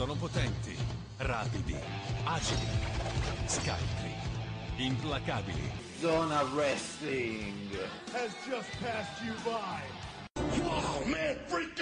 Sono potenti, rapidi, agili, scalpi, implacabili. Zona Wrestling has just passed you by. Wow, man, freak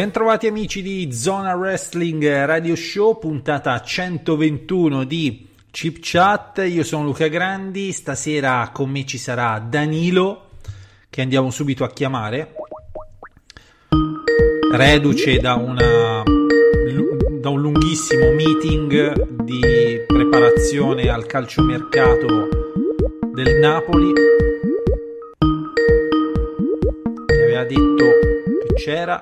Bentrovati amici di Zona Wrestling Radio Show, puntata 121 di Chip Chat. Io sono Luca Grandi, stasera con me ci sarà Danilo, che andiamo subito a chiamare. Reduce da, una, da un lunghissimo meeting di preparazione al calciomercato del Napoli. Mi aveva detto che c'era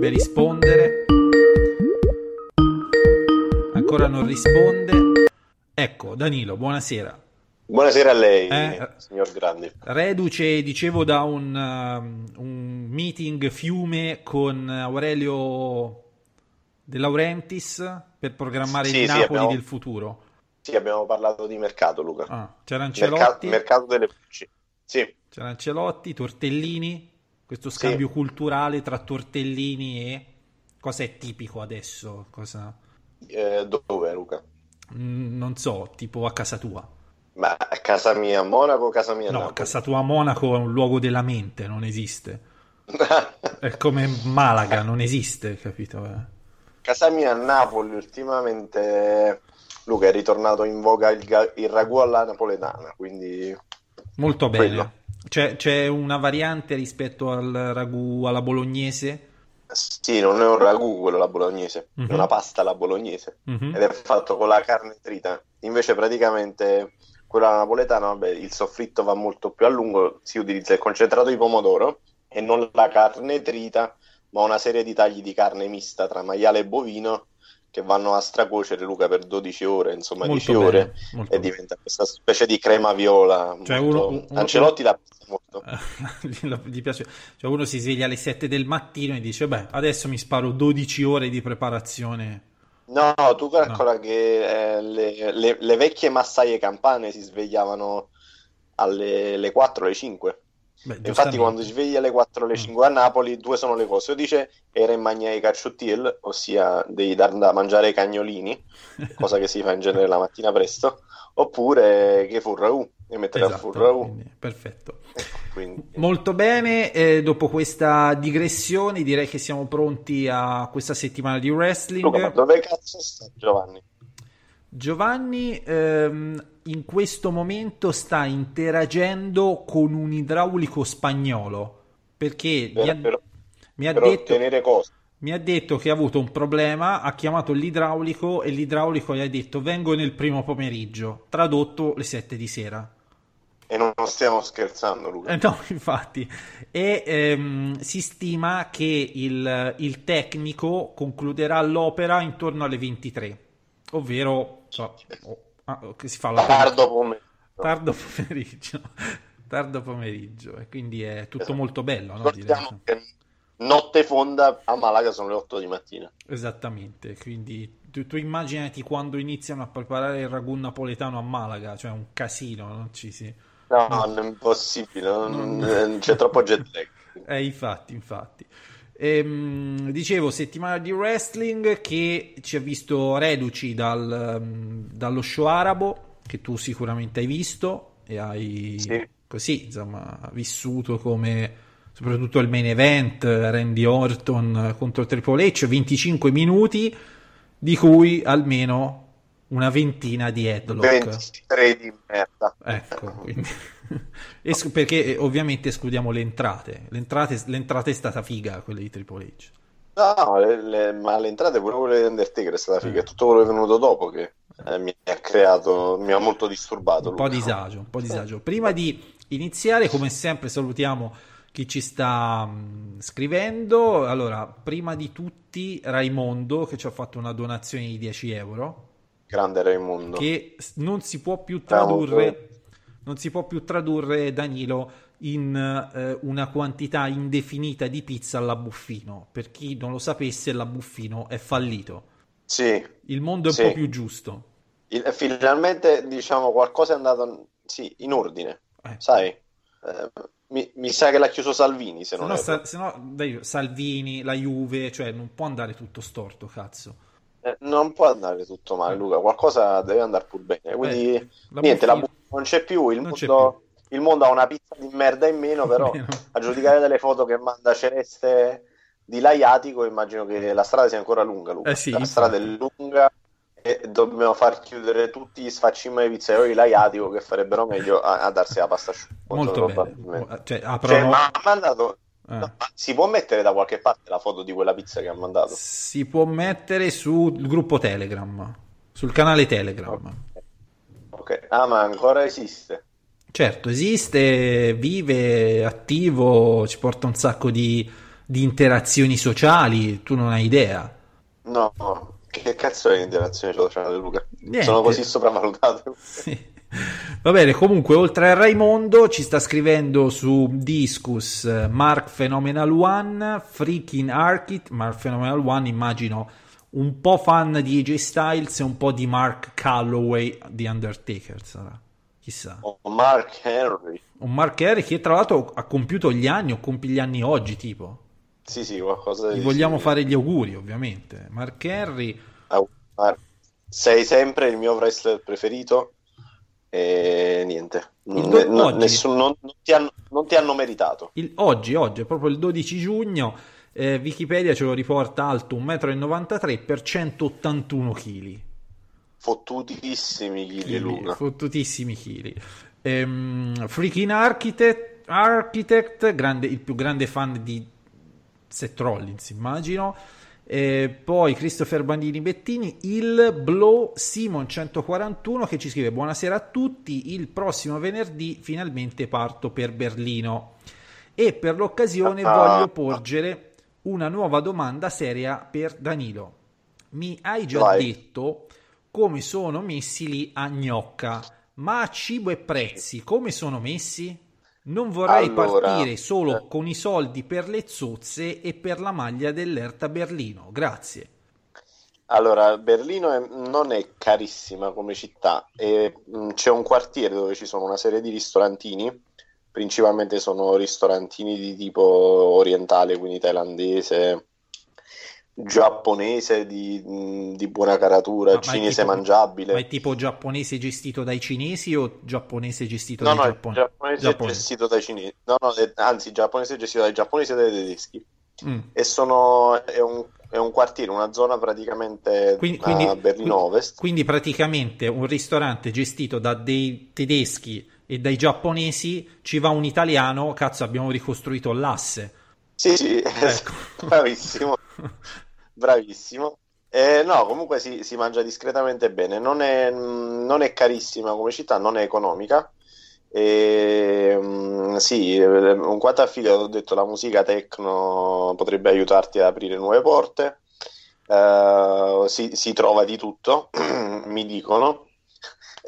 dovrebbe rispondere. Ancora non risponde. Ecco, Danilo, buonasera. Buonasera a lei, Eh, signor Grandi. Reduce, dicevo, da un, um, un meeting fiume con Aurelio De Laurentiis per programmare Sì, il sì, Napoli abbiamo- del futuro. Sì, abbiamo parlato di mercato, Luca. Ah, c'era Ancelotti, mercato delle voci. Sì, c'era Ancelotti, Tortellini, questo scambio culturale tra Tortellini e... Cosa è tipico adesso? Cosa... eh, dove, Luca? Mm, non so, tipo a casa tua. Ma a casa mia a Monaco o casa mia a No, a casa tua a Monaco è un luogo della mente, non esiste. È come Malaga, non esiste, capito? Eh. casa mia a Napoli ultimamente, Luca, è ritornato in voga il, il ragù alla napoletana, quindi Molto bene. Quello. C'è, c'è una variante rispetto al ragù alla bolognese? sì, non è un ragù quello la bolognese, Mhm. è una pasta alla bolognese Mhm. ed è fatto con la carne trita. Invece praticamente quella napoletana, vabbè, il soffritto va molto più a lungo, si utilizza il concentrato di pomodoro e non la carne trita, ma una serie di tagli di carne mista tra maiale e bovino che vanno a stracuocere Luca per 12 ore, insomma Molto 10 ore bene, molto e bene. diventa questa specie di crema viola. Cioè, molto- uno- uno- Ancelotti la apprezza molto. Gli piace. Cioè, uno si sveglia alle 7 del mattino e dice: Beh, adesso mi sparo 12 ore di preparazione. No, tu calcola che eh, le, le- le vecchie massaie campane si svegliavano alle, alle 4, alle 5. Beh, Infatti, quando si sveglia alle 4 alle 5 a Napoli, due sono le cose. O dice era in magna i cacciottiel, ossia devi dar da mangiare ai cagnolini, cosa che si fa in genere la mattina presto, oppure che fu il ragù, e mettere a Esatto, il ragù. quindi, perfetto. Quindi, Molto bene, eh, dopo questa digressione direi che siamo pronti a questa settimana di wrestling. Luca, dove cazzo sta Giovanni? Giovanni ehm, in questo momento sta interagendo con un idraulico spagnolo perché mi ha, Per, per- mi ha detto, mi ha detto che ha avuto un problema, ha chiamato l'idraulico e l'idraulico gli ha detto vengo nel primo pomeriggio, tradotto le 7 di sera. E non stiamo scherzando, Luca. Eh, no, infatti. E ehm, si stima che il, il tecnico concluderà l'opera intorno alle 23, ovvero so, oh, ah, che si fa la Tardo pomeriggio. tardo pomeriggio. tardo pomeriggio, e quindi è tutto molto bello, no? Notte fonda a Malaga sono le 8 di mattina. Esattamente, quindi tu, tu immaginati quando iniziano a preparare il ragù napoletano a Malaga, cioè un casino, non ci si... No, non è impossibile, non- eh, c'è troppo jet lag. Eh, infatti, infatti. Ehm, dicevo, settimana di wrestling che ci ha visto reduci dal, ehm, dallo show arabo, che tu sicuramente hai visto e hai Sì. così, insomma, vissuto come soprattutto il main event, Randy Orton contro Triple H, 25 minuti, di cui almeno una ventina di headlock. 23 di merda. Ecco, quindi... Es- perché eh, ovviamente escludiamo le entrate. L'entrate, l'entrata è stata figa, quella di Triple H. No, le- le- ma le entrate pure quelle di Undertaker è stata Eh. figa. È tutto quello che è venuto dopo che eh, mi ha creato, mi ha molto disturbato. Un po' disagio, un po' disagio. Prima di iniziare, come sempre, salutiamo chi ci sta mh, scrivendo. Allora, prima di tutti, Raimondo che ci ha fatto una donazione di 10 euro. Grande Raimondo. che non si può più tradurre non si può più tradurre Danilo in eh, una quantità indefinita di pizza alla Buffino per chi non lo sapesse la Buffino è fallito Sì, il mondo è un Sì. po' più giusto il- finalmente diciamo qualcosa è andato sì, in ordine, Eh. sai? Eh, mi, mi sa che l'ha chiuso Salvini, se se non no, sa- se no, dai, Salvini la Juve cioè non può andare tutto storto cazzo Eh, non può andare tutto male, Luca. Qualcosa deve andare pur bene. Quindi, Eh, la niente, la Buffino- bu- non c'è più. Il Non c'è mondo, il mondo ha una pizza di merda in meno, però, Meno. a giudicare dalle foto che manda Celeste di Laiatico, immagino che la strada sia ancora lunga, Luca. Eh sì, la strada è lunga e dobbiamo far chiudere tutti gli sfaccimai pizzaioli di Laiatico che farebbero meglio a, a darsi la pasta asciutta. molto bene probabilmente. cioè, Cioè, aprono- ma ha mandato... eh. no, si può mettere da qualche parte la foto di quella pizza che ha mandato? si può mettere sul gruppo Telegram sul canale Telegram Ok. Ah, ma ancora esiste. Certo, esiste, vive, è attivo, ci porta un sacco di, di interazioni sociali, tu non hai idea. No, no. che cazzo è l'interazione sociale, Luca? Niente. Sono così sopravvalutato. Sì. Va bene, comunque, oltre a Raimondo, ci sta scrivendo su Discus eh, Mark Phenomenal One, Freaking Archit, Mark Phenomenal One, immagino un po' fan di AJ Styles e un po' di Mark Calloway di Undertaker, sarà. Chissà. O Mark Henry. Un Mark Henry che tra l'altro ha compiuto gli anni o compie gli anni oggi, tipo. Sì, sì, qualcosa di Gli vogliamo simile. fare gli auguri, ovviamente. Mark Henry, Ah, Mark, Sei sempre il mio wrestler preferito e niente. Do- oggi- nessun- non, non ti hanno, non ti hanno meritato. il- oggi, oggi, è proprio il 12 giugno, eh, Wikipedia ce lo riporta alto 1,93 m per 181 kg. Fottutissimi chili, Luca. fottutissimi chili. Ehm, Freaking Architect, Architect grande- il più grande fan di Seth Rollins, immagino. E poi Christopher Bandini Bettini, il Blow Simon 141 che ci scrive buonasera a tutti, il prossimo venerdì finalmente parto per Berlino e per l'occasione Ah. voglio porgere una nuova domanda seria per Danilo. Mi hai già Vai. detto come sono messi lì a gnocca, ma a cibo e prezzi come sono messi? Non vorrei Allora, partire solo eh. con i soldi per le zozze e per la maglia dell'Erta Berlino. Grazie. Allora, Berlino è- non è carissima come città e mh, c'è un quartiere dove ci sono una serie di ristorantini, principalmente sono ristorantini di tipo orientale, quindi thailandese, giapponese di, di buona caratura, Ma- ma cinese tipo- mangiabile. Ma è tipo giapponese gestito dai cinesi o giapponese gestito No, dai no, giapponesi? giapponese Giapponese. gestito dai cinesi, no, no, è- anzi, giapponese gestito dai giapponesi e dai tedeschi. Mm. E sono, è un, è un quartiere, una zona praticamente Quindi, a quindi- Berlino qui- Ovest. quindi praticamente un ristorante gestito da dei tedeschi e dai giapponesi ci va un italiano, cazzo abbiamo ricostruito l'asse. Sì, sì, Ecco. bravissimo, bravissimo. Eh, no, comunque si, si mangia discretamente bene, non è, non è carissima come città, non è economica. E, mh, sì, un quanto a figlio ho detto la musica techno potrebbe aiutarti ad aprire nuove porte. Eh, si, si trova di tutto, mi dicono.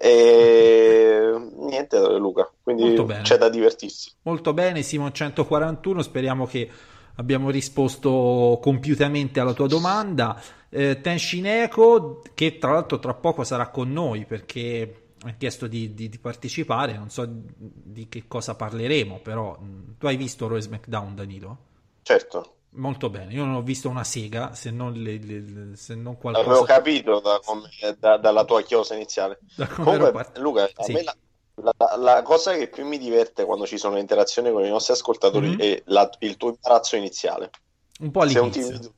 E niente, Luca, quindi Molto bene. c'è da divertirsi. Molto bene, Simon 141, speriamo che abbiamo risposto compiutamente alla tua domanda. Eh, Tenshin Eko, che tra l'altro tra poco sarà con noi perché mi ha chiesto di, di- di partecipare, non so di che cosa parleremo, però mh, tu hai visto e SmackDown, Danilo? Certo. Molto bene, io non ho visto una sega, se non, le- le- se non Avevo qualcosa capito da come- da- dalla tua chiosa iniziale. Comunque, part- Luca, Sì. la, la- la cosa che più mi diverte quando ci sono interazioni con i nostri ascoltatori Mhm. è la- il tuo imbarazzo iniziale. un po' Sei un all'inizio. timido.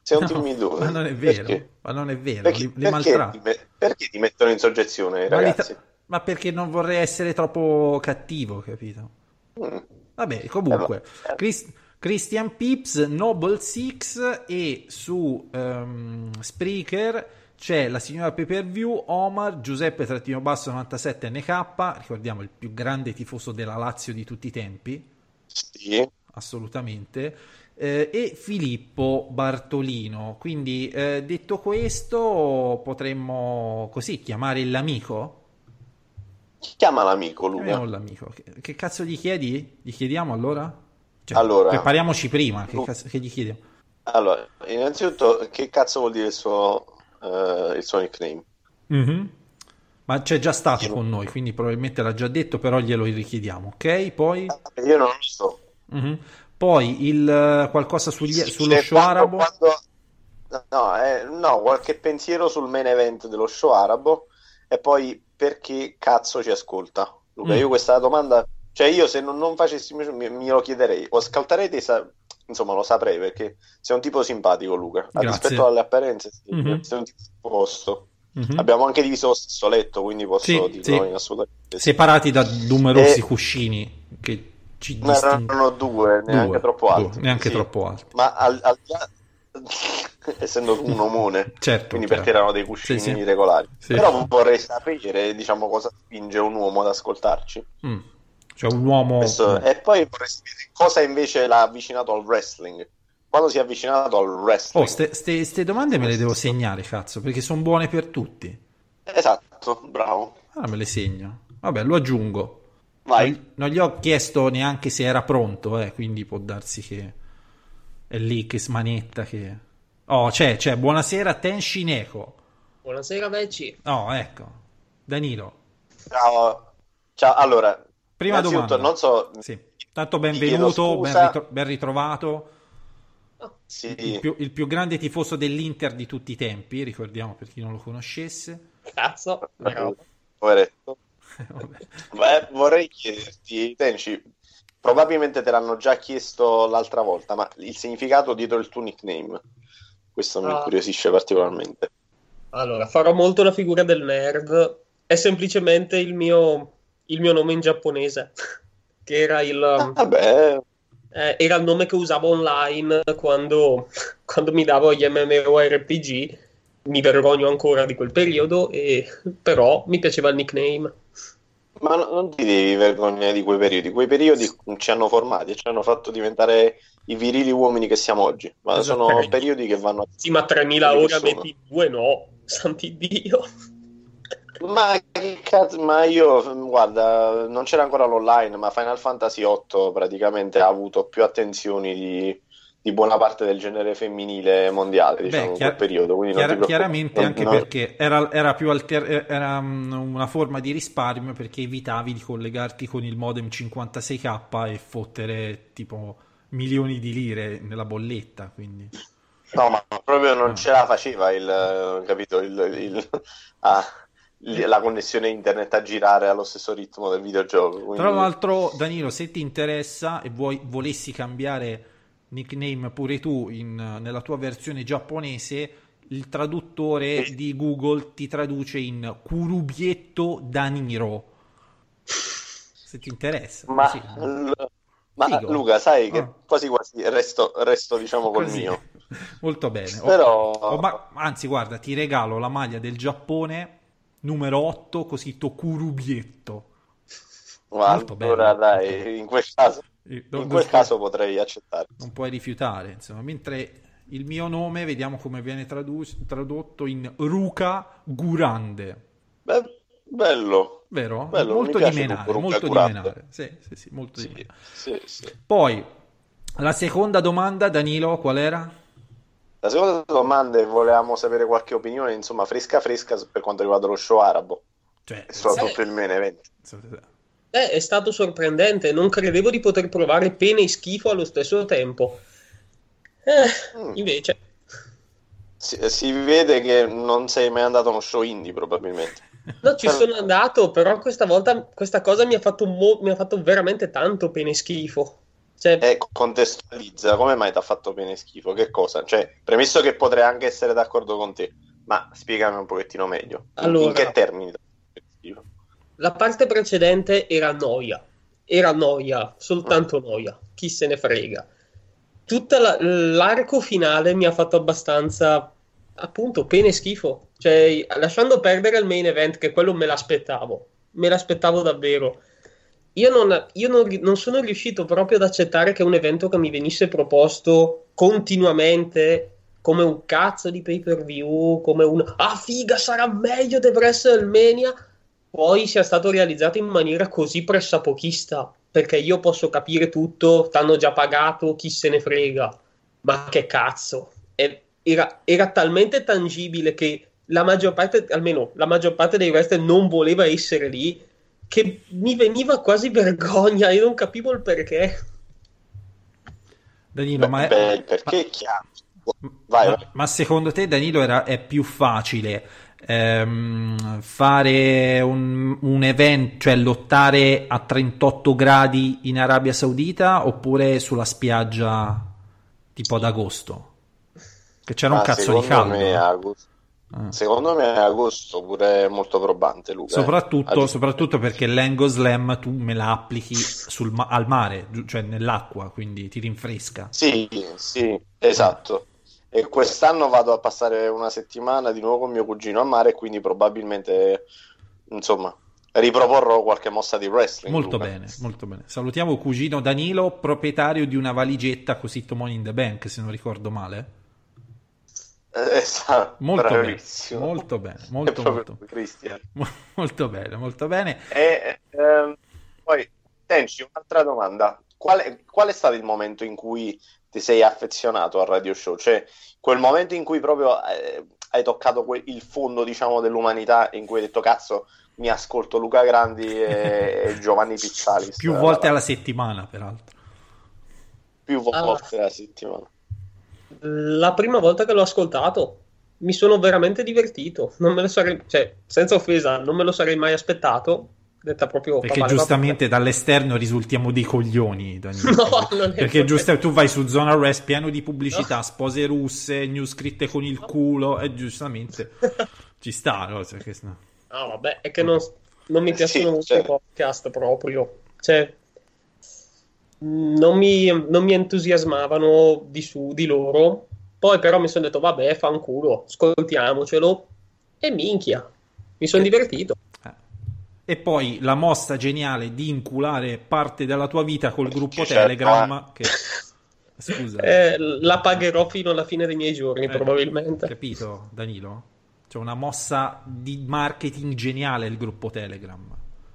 Sei un No, timido. ma non è vero, Perché? ma non è vero, Perché, li, li perché ti, perché ti mettono in soggezione, Ma, ragazzi? tra- ma perché non vorrei essere troppo cattivo, capito? Mm. Vabbè, comunque, Eh, ma- Chris- Christian Pips, Noble Six e su ehm, Spreaker c'è la signora Pay Per View, Omar, Giuseppe Trattino Basso 97 NK, ricordiamo il più grande tifoso della Lazio di tutti i tempi, Sì. assolutamente, eh, e Filippo Bartolino. Quindi, eh, detto questo, potremmo così chiamare l'amico? Chiama l'amico, Chiamiamo Luca. l'amico. Che, che cazzo gli chiedi? Gli chiediamo allora? Cioè, Allora- prepariamoci prima. Che, cazzo- che gli chiediamo? Allora, innanzitutto, che cazzo vuol dire il suo, eh, il suo nickname? Mhm. Ma c'è già stato Io- con noi, quindi probabilmente l'ha già detto, però glielo richiediamo, ok? Poi, Io non lo so. Mhm. Poi il, eh, qualcosa sugli- sullo show quando- arabo? quando- No, eh, no, qualche pensiero sul main event dello show arabo e poi perché cazzo ci ascolta? Luca, Mm. io questa domanda, cioè io se non, non facessi mi, mi lo chiederei, o scalterete, sa- insomma lo saprei perché sei un tipo simpatico Luca, a rispetto alle apparenze sì, Mhm. sei un tipo posto. Mhm. Abbiamo anche diviso lo stesso letto, quindi posso Sì, dirlo sì. in assolutamente. Separati da numerosi Eh, cuscini che ci Ma distinguono. erano due, neanche Due, troppo due, alti. neanche sì. troppo alti. Ma al, al essendo un omone, Certo, quindi chiaro. per te erano dei cuscini Sì, regolari. Però vorrei sapere, diciamo, cosa spinge un uomo ad ascoltarci. Mm. Cioè un uomo... Questo- E poi cosa invece l'ha avvicinato al wrestling. Quando si è avvicinato al wrestling. Oh, ste, ste- ste domande me le devo segnare, cazzo, perché sono buone per tutti. Esatto, bravo. Allora me le segno. Vabbè, lo aggiungo. Vai. Non, non gli ho chiesto neanche se era pronto, eh, quindi può darsi che è lì che smanetta che... Oh, c'è, c'è. Buonasera, Tenshineko. Buonasera, Vecchi. Oh, ecco. Danilo. Ciao. Ciao. Allora, Prima domanda. non so, Sì. Tanto benvenuto, ben, ritro- ben ritrovato. sì, Il più, il più grande tifoso dell'Inter di tutti i tempi, ricordiamo per chi non lo conoscesse. Cazzo, bravo. poveretto. Vabbè. Beh, vorrei chiederti, Tenci, probabilmente te l'hanno già chiesto l'altra volta, ma il significato dietro il tuo nickname, questo mi Ah. incuriosisce particolarmente. Allora, farò molto la figura del nerd. È semplicemente il mio, il mio nome in giapponese, che era il, Ah, Vabbè, eh, era il nome che usavo online quando, quando mi davo gli MMORPG. Mi vergogno ancora di quel periodo, e, però mi piaceva il nickname. ma no- non ti devi vergognare di quei periodi, quei periodi ci hanno formati e ci hanno fatto diventare i virili uomini che siamo oggi, ma sono periodi che vanno... Sì, ma 3000 Quelli ore metti due, no, santi Dio. Ma che cazzo, ma io, guarda, non c'era ancora l'online, ma Final Fantasy VIII praticamente ha avuto più attenzioni di, di buona parte del genere femminile mondiale, diciamo, in chiar- quel periodo. Preoccupare. chiaramente Non- anche non- perché era, era più alter- era mm, una forma di risparmio perché evitavi di collegarti con il modem 56k e fottere tipo milioni di lire nella bolletta. Quindi No, ma proprio Ah. non ce la faceva il, capito, il, il- ah, il- la connessione internet a girare allo stesso ritmo del videogioco. quindi- Tra l'altro, Danilo, se ti interessa e vuoi, volessi cambiare nickname pure tu in- nella tua versione giapponese, il traduttore Sì. di Google ti traduce in Kurubietto Daniro. Se ti interessa. Ma, così. l- ma. Luca, sai che Ah. quasi quasi resto, resto diciamo col Così. mio. Molto bene. Però... o ma- anzi, guarda, ti regalo la maglia del Giappone numero 8, così Kurubietto. Ma Molto allora bello. dai, in quel caso, Eh, in quel non- caso potrei accettare. non puoi rifiutare, insomma, mentre il mio nome, vediamo come viene tradu- tradotto in Ruka Gurande, Beh, bello. vero? Bello, molto di menare, molto di menare. Sì, sì, sì, molto di Sì, menare. sì, sì. Poi, la seconda domanda, Danilo, qual era? La seconda domanda è volevamo sapere qualche opinione, insomma, fresca fresca per quanto riguarda lo show arabo Cioè, soprattutto il main event. Eh, è stato sorprendente, non credevo di poter provare pena e schifo allo stesso tempo. Eh, Mm. invece, Si, si vede che non sei mai andato a uno show indie probabilmente. no, ci sono andato, però questa volta questa cosa mi ha fatto, mo- mi ha fatto veramente tanto pena e schifo. Cioè, E contestualizza, come mai ti ha fatto bene schifo? Che cosa? Cioè, premesso che potrei anche essere d'accordo con te, ma spiegami un pochettino meglio. In- Allora- In che termini? La parte precedente era noia, era noia, soltanto noia, chi se ne frega. Tutta la- l'arco finale mi ha fatto abbastanza, appunto, pena e schifo. Cioè, lasciando perdere il main event, che quello me l'aspettavo, me l'aspettavo davvero. Io, non, io non non sono riuscito proprio ad accettare che un evento che mi venisse proposto continuamente come un cazzo di pay per view, come un ah figa, sarà meglio di WrestleMania poi sia stato realizzato in maniera così pressapochista, perché io posso capire tutto, t'hanno già pagato, chi se ne frega, ma che cazzo, era, era talmente tangibile che la maggior parte, almeno la maggior parte dei wrestler non voleva essere lì, che mi veniva quasi vergogna, io non capivo il perché. Danilo, ma, Beh, perché chiaro. Vai, ma- vai. ma secondo te, Danilo, era, è più facile ehm, fare un, un evento, cioè lottare a 38 gradi in Arabia Saudita oppure sulla spiaggia tipo ad agosto? Che c'era un Ma cazzo di caldo. me eh. Ah. Secondo me agosto pure è molto probante, Luca. eh. Soprattutto, Ad- soprattutto perché l'Ango Slam tu me la applichi sul al mare, cioè nell'acqua, quindi ti rinfresca. Sì, sì, esatto. E quest'anno vado a passare una settimana di nuovo con mio cugino a mare, quindi probabilmente, insomma, riproporrò qualche mossa di wrestling. Molto Luca. bene, molto bene. Salutiamo cugino Danilo, proprietario di una valigetta così Money in the Bank, se non ricordo male. Eh, sa- Molto bene, bravissimo. molto bene, molto, proprio molto, Christian. molto bene, molto bene. E, ehm, poi, Tenci, un'altra domanda. Qual è, qual è stato il momento in cui ti sei affezionato al radio show? Cioè, quel momento in cui proprio eh, hai toccato que- il fondo, diciamo, dell'umanità, in cui hai detto, cazzo, mi ascolto Luca Grandi e, e Giovanni Pizzalis. Più Eh, volte la- alla settimana, peraltro. più Ah. volte alla settimana. La prima volta che l'ho ascoltato mi sono veramente divertito. Non me lo sarei, cioè, senza offesa, non me lo sarei mai aspettato. Detta proprio Perché valeva giustamente dall'esterno risultiamo dei coglioni. No, non è Perché giusto, tu vai su Zona Rest pieno di pubblicità, spose russe, news scritte con il culo, e giustamente ci sta, no? Cioè, che- no. No, vabbè, è che non, non mi Sì, piacciono molto certo. i podcast proprio. Cioè, non mi, non mi entusiasmavano di su di loro. Poi però mi sono detto, vabbè, fanculo, ascoltiamocelo. E minchia, mi sono divertito. Eh. E poi la mossa geniale di inculare parte della tua vita col gruppo Certo, Telegram, che... Scusa, Eh, la pagherò fino alla fine dei miei giorni, Eh, probabilmente. Capito, Danilo? C'è una mossa di marketing geniale il gruppo Telegram,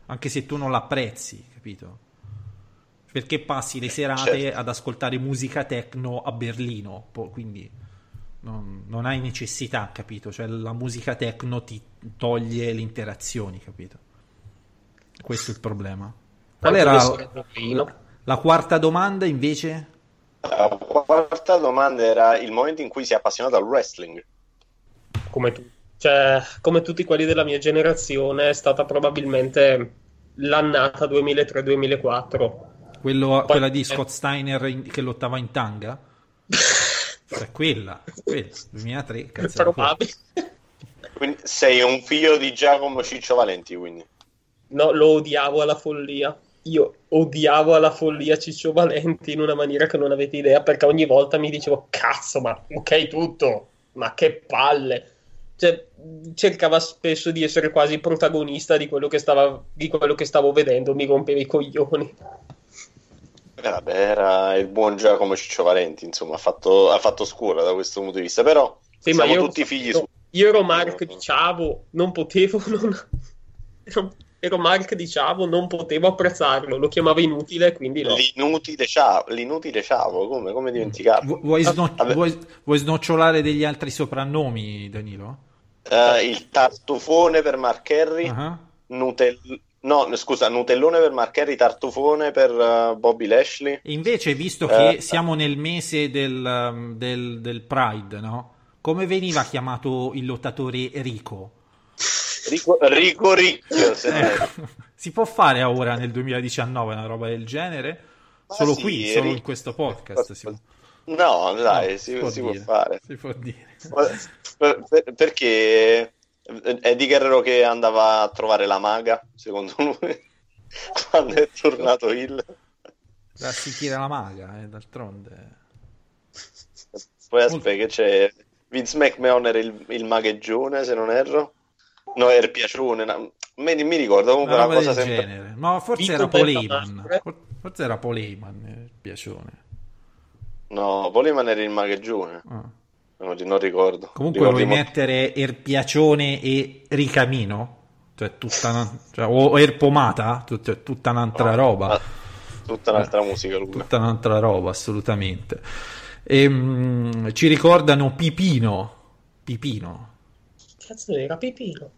anche se tu non l'apprezzi, capito? Perché passi le serate Certo. ad ascoltare musica techno a Berlino, quindi non, non hai necessità, capito? Cioè la musica techno ti toglie le interazioni, capito? Questo è il problema. Qual era Berlino. la quarta domanda invece? La quarta domanda era il momento in cui si è appassionato al wrestling. come, tu- cioè, come tutti quelli della mia generazione, è stata probabilmente l'annata 2003-2004. Quello- quella di Scott Steiner in- che lottava in tanga? Cioè, quella, quella, 2003, cazzo. Probabile. Quindi sei un figlio di Giacomo Ciccio Valenti, quindi. No, lo odiavo alla follia. Io odiavo alla follia Ciccio Valenti in una maniera che non avete idea, perché ogni volta mi dicevo, cazzo, ma ok tutto, ma che palle. Cioè, cercava spesso di essere quasi protagonista di quello che, stava, di quello che stavo vedendo, mi rompeva i coglioni. Eh, vabbè, era il buon Giacomo Ciccio Valenti, insomma, ha fatto, ha fatto scuola da questo punto di vista, però Sì, ma siamo io, tutti figli io, su... io ero Mark di Ciavo, non potevo non... ero, ero Mark di Ciavo, non potevo apprezzarlo, lo chiamava inutile, quindi no. L'inutile ciao, l'inutile ciao, come, come dimenticarlo? Vu- Vuoi, sno- vuoi- vuoi snocciolare degli altri soprannomi, Danilo? Eh, il tartufone per Mark Henry, Ah, Nutel- no, scusa, Nutellone per Mark Henry, tartufone per eh, Bobby Lashley. E invece, visto che Eh. siamo nel mese del, um, del- del Pride, no? Come veniva chiamato il lottatore Rico? Rico, Rico Ricchio, Eh, si può fare ora nel 2019 una roba del genere? Ma Solo sì, qui, solo Ri- in questo podcast. Si può, No, dai, no, si, si può dire, fare. Si può dire. Per- per- perché è di Guerrero che andava a trovare la maga, secondo lui, quando è tornato il... La si tira la maga, eh, d'altronde. Poi aspetta che c'è... Vince McMahon era il, il magheggione, se non erro. No, era il piacione. no. Me- mi ricordo comunque Una una cosa del sempre... genere. No, forse Vito era. For- Forse era eh, il piacione. No, Poliman era il magheggione. Ah. Non, non ricordo. Comunque Ricordi vuoi mo- mettere Erpiacione e Ricamino? Cioè, tutta una- cioè, o Erpomata? Tut- cioè, tutta un'altra No, roba. Tutta un'altra musica, Luca. Tutta un'altra roba, assolutamente. Ehm, ci ricordano Pipino. Pipino. Cazzo era Pipino.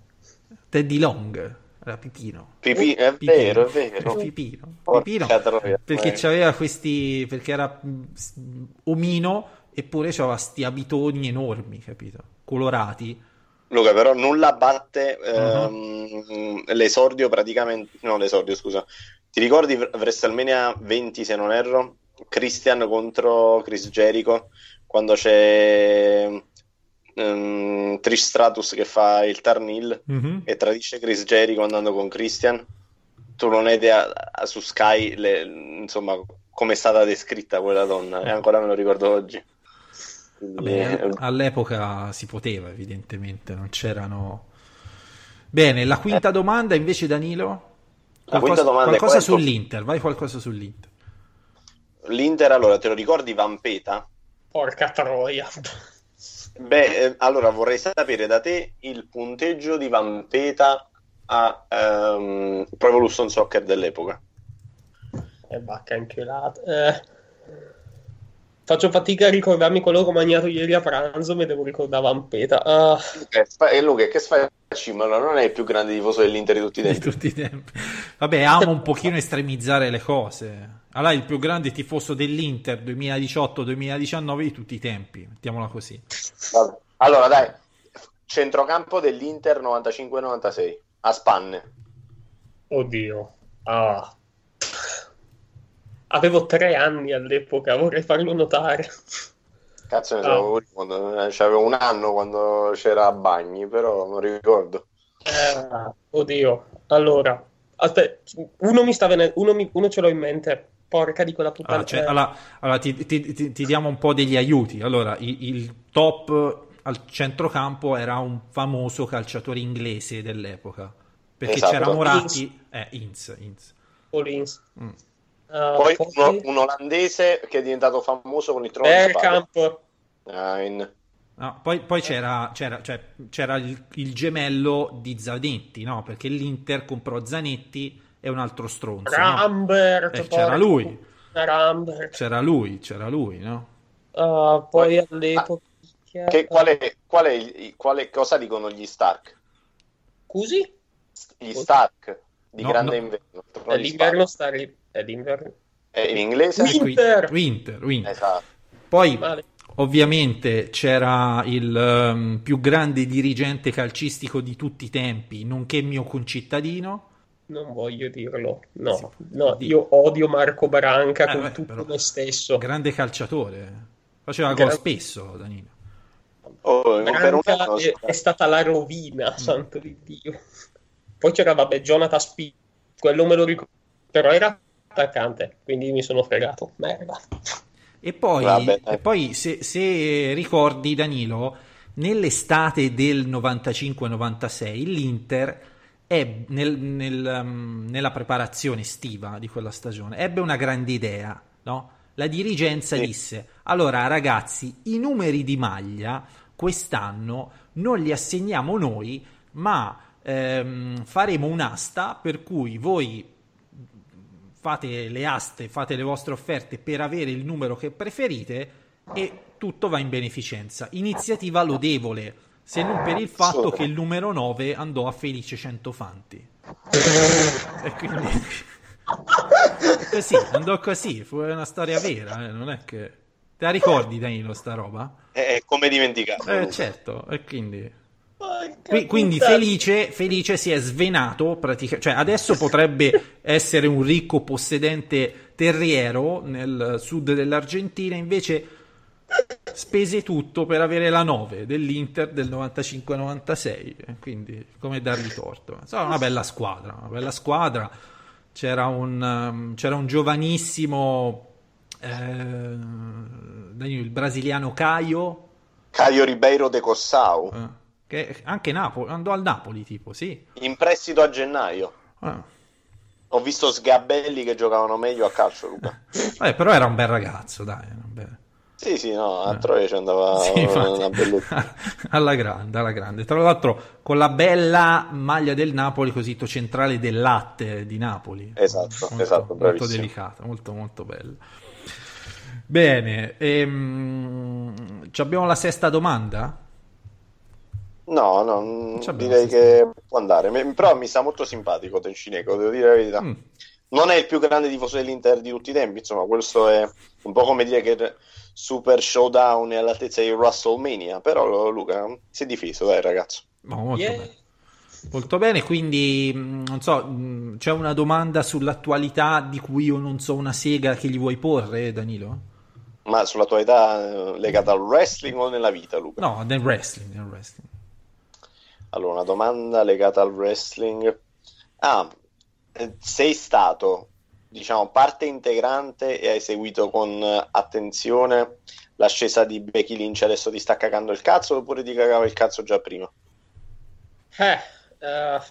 Teddy Long. Era Pipino. Pipi- è Pipino. vero, è vero. Pipino. Pipino, perché eh. c'aveva questi perché era mh, s- omino eppure c'aveva sti abitoni enormi capito colorati Luca, però nulla batte Uh-huh. ehm, l'esordio praticamente. No, l'esordio, scusa. Ti ricordi Wr- WrestleMania 20, se non erro? Christian contro Chris Jericho quando c'è ehm, Trish Stratus che fa il Tarnil Mhm. e tradisce Chris Jericho andando con Christian. Tu non hai idea su Sky, le- insomma, come è stata descritta quella donna, e ancora me lo ricordo oggi. Eh, all'epoca si poteva, evidentemente, non c'erano. Bene, la quinta domanda invece, Danilo? La Qualcosa, quinta domanda è qualcosa sull'Inter, vai qualcosa sull'Inter. L'Inter, allora, te lo ricordi Vampeta? Porca troia. Beh, eh, allora vorrei sapere da te il punteggio di Vampeta a ehm, Pro Evolution Soccer dell'epoca. E bacca inchiolata. Eh, faccio fatica a ricordarmi quello che ho mangiato ieri a pranzo, mi devo ricordare Vampeta. Ah, Eh, E Luca, che facci? Ma non è il più grande tifoso dell'Inter di tutti i Di tempi. tutti i tempi. Vabbè, amo un pochino estremizzare le cose. Allora, il più grande tifoso dell'Inter 2018-2019 di tutti i tempi, mettiamola così. Vabbè. Allora, dai, centrocampo dell'Inter 95-96 a spanne. oddio. Ah. Avevo tre anni all'epoca, vorrei farlo notare. Cazzo ne Ah. so, quando, eh, c'avevo un anno quando c'era a Bagni, però non ricordo. Eh, oddio. Allora, aspetta, uno mi sta venendo, uno, mi- uno ce l'ho in mente. Porca di quella puttana. Allora, cioè, allora- allora, ti, ti- ti- ti diamo un po' degli aiuti. Allora, il, il top al centrocampo era un famoso calciatore inglese dell'epoca. Perché Esatto. c'era Moratti, eh, Inz, Inz. Collins. Mm. Ah, Poi poi uno- un olandese che è diventato famoso con di spade. Bergkamp. Ah, No, poi, poi c'era, c'era- cioè, c'era il, il gemello di Zanetti, no? Perché l'Inter comprò Zanetti e un altro stronzo. no? Rambert. Eh, c'era lui. Rambert. C'era lui, c'era lui, no? Ah, poi all'epoca. Che, qual è, qual è il- quale, cosa dicono gli Stark? Scusi? Gli Stark di No, Grande no. Inverno. Di l'inverno spade. Sta lì. È l'inverno. È in inglese? Winter. Winter, Winter. Esatto. Poi, Male. ovviamente, c'era il ehm, più grande dirigente calcistico di tutti i tempi, nonché mio concittadino. Non voglio dirlo. No, Sì, no, io odio Marco Branca Eh, con beh, tutto però- me stesso. Grande calciatore. Faceva Gra- gol spesso, Danilo. Oh, anno è, è stata la Mm. rovina, santo di Dio. Poi c'era, vabbè, Jonathan Spi, quello me lo ricordo, però era attaccante, quindi mi sono fregato. Merda. E poi, Vabbè, e poi se, se ricordi, Danilo, nell'estate del 95-96 l'Inter è nel- nel, um, nella preparazione estiva di quella stagione ebbe una grande idea, no? La dirigenza Sì. disse: Allora, ragazzi, i numeri di maglia quest'anno non li assegniamo noi, ma ehm, faremo un'asta per cui voi fate le aste, fate le vostre offerte per avere il numero che preferite e tutto va in beneficenza. Iniziativa lodevole, se non per il fatto che il numero 9 andò a Felice Centofanti. e quindi... così, andò così, fu una storia vera, eh, non è che... Te la ricordi Danilo sta roba? È come dimenticarlo. Eh certo, e quindi... Qui- quindi. Felice, Felice si è svenato, pratica- cioè adesso potrebbe essere un ricco possedente terriero nel sud dell'Argentina, invece spese tutto per avere la 9 dell'Inter del 95-96, eh, quindi come dargli torto. Insomma, una bella squadra, una bella squadra. C'era un, um, c'era un giovanissimo, eh, il brasiliano Caio, Caio Ribeiro de Cossau, eh, che anche Napoli, andò al Napoli tipo, sì. in prestito a gennaio. Ah. Ho visto sgabelli che giocavano meglio a calcio, Luca. Vabbè, però era un bel ragazzo, dai. bel- Sì, sì, no, a Troia ci andava Sì, alla grande, alla grande. Tra l'altro con la bella maglia del Napoli, così centrale del latte di Napoli. Esatto, molto, esatto, molto bravissimo. delicata, molto molto bella. Bene, ehm, abbiamo la sesta domanda? No, no, mm, direi che può andare. Però mi sta molto simpatico Tencineco, devo dire la verità. Mm. Non è il più grande tifoso dell'Inter di tutti i tempi, insomma, questo è un po' come dire che Super Showdown è all'altezza di WrestleMania, però Luca si è difeso, dai ragazzo. No, molto Yeah. bene. Molto bene, quindi mh, non so, mh, c'è una domanda sull'attualità di cui io non so una sega che gli vuoi porre, Danilo? Ma sulla tua età eh, legata al wrestling o nella vita, Luca? No, nel wrestling, nel wrestling. Allora, una domanda legata al wrestling. Ah, eh, sei stato, diciamo, parte integrante e hai seguito con eh, attenzione l'ascesa di Becky Lynch adesso ti sta cagando il cazzo oppure ti cagava il cazzo già prima? Eh, eh,